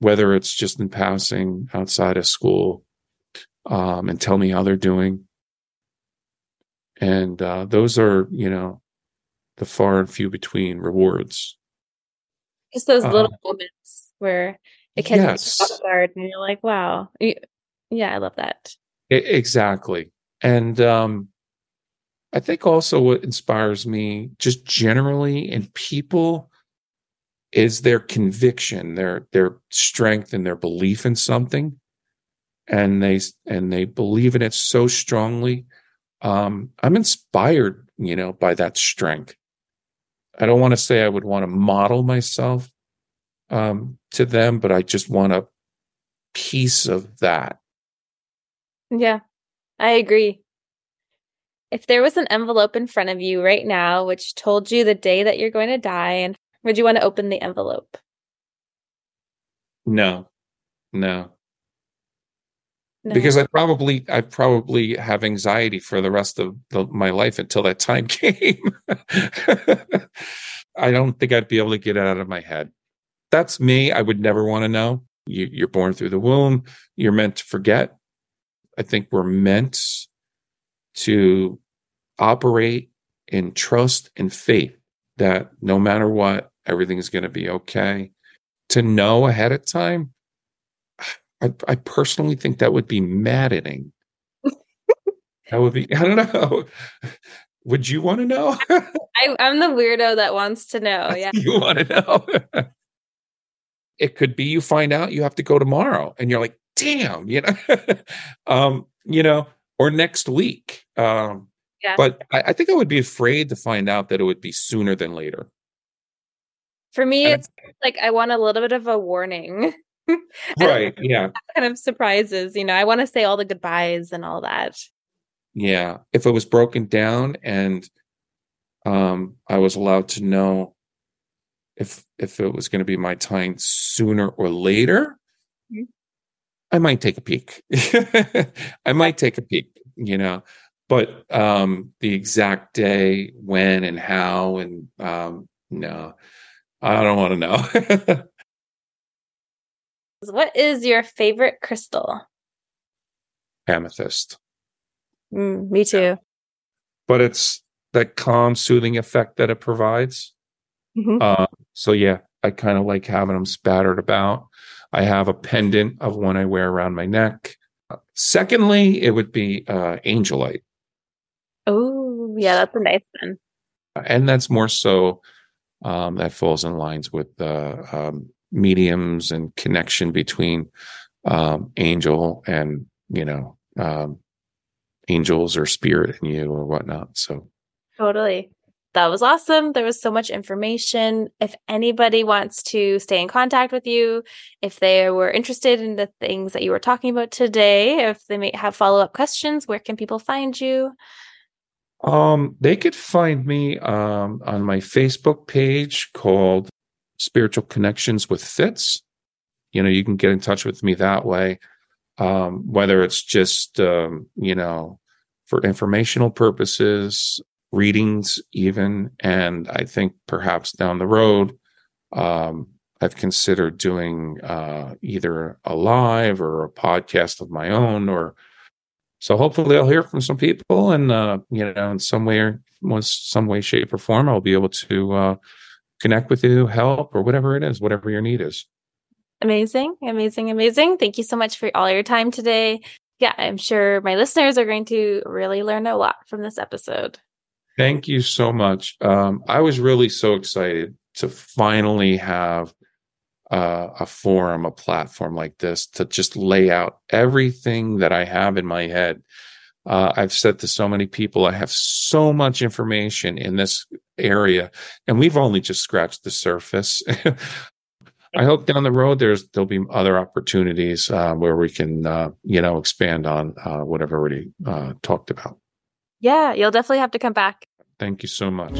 whether it's just in passing outside of school, um, and tell me how they're doing. And uh, those are, you know, the far and few between rewards. Just those uh, little moments where it catches yes. you off guard and you're like, wow. Yeah, I love that. It, exactly. And um, I think also what inspires me just generally in people is their conviction, their their strength and their belief in something. And they and they believe in it so strongly. Um, I'm inspired, you know, by that strength. I don't want to say I would want to model myself um, to them, but I just want a piece of that. Yeah, I agree. If there was an envelope in front of you right now which told you the day that you're going to die, and would you want to open the envelope? No, no. No. Because I probably I probably have anxiety for the rest of the, my life until that time came. I don't think I'd be able to get it out of my head. That's me. I would never want to know. You, you're born through the womb. You're meant to forget. I think we're meant to operate in trust and faith that no matter what, everything is going to be okay. To know ahead of time, I, I personally think that would be maddening. that would be, I don't know. Would you want to know? I, am the weirdo that wants to know. Yeah. you want to know? it could be you find out you have to go tomorrow and you're like, damn, you know, um, you know, or next week. Um, yeah. But I, I, think I would be afraid to find out that it would be sooner than later. For me, it's like I want a little bit of a warning. right. Yeah. Kind of surprises, you know. I want to say all the goodbyes and all that. Yeah. If it was broken down and um I was allowed to know if if it was going to be my time sooner or later, mm-hmm. I might take a peek. I might take a peek, you know. But um the exact day, when and how and um no. I don't want to know. What is your favorite crystal? Amethyst. Mm, me too. But it's that calm, soothing effect that it provides. Mm-hmm. Uh, so yeah, I kind of like having them spattered about. I have a pendant of one I wear around my neck. Secondly, it would be uh, angelite. Oh, yeah, that's a nice one. And that's more so um, that falls in lines with uh, um, mediums and connection between um, angel and you know um, angels or spirit in you or whatnot. So totally. That was awesome. There was so much information. If anybody wants to stay in contact with you, if they were interested in the things that you were talking about today, if they may have follow up questions, where can people find you? Um, they could find me um, on my Facebook page called spiritual connections with Fitz. You know, you can get in touch with me that way. Um, whether it's just, um, you know, for informational purposes, readings, even. And I think perhaps down the road, um, I've considered doing uh, either a live or a podcast of my own, or so hopefully I'll hear from some people, and uh, you know, in some way, or some way, shape, or form, I'll be able to uh, connect with you, help, or whatever it is, whatever your need is. Amazing, amazing, amazing. Thank you so much for all your time today. Yeah, I'm sure my listeners are going to really learn a lot from this episode. Thank you so much. Um, I was really so excited to finally have uh, a forum, a platform like this to just lay out everything that I have in my head uh, I've said to so many people, I have so much information in this area, and we've only just scratched the surface. I hope down the road there's there'll be other opportunities uh, where we can uh, you know expand on uh, what I've already uh, talked about. Yeah, you'll definitely have to come back. Thank you so much.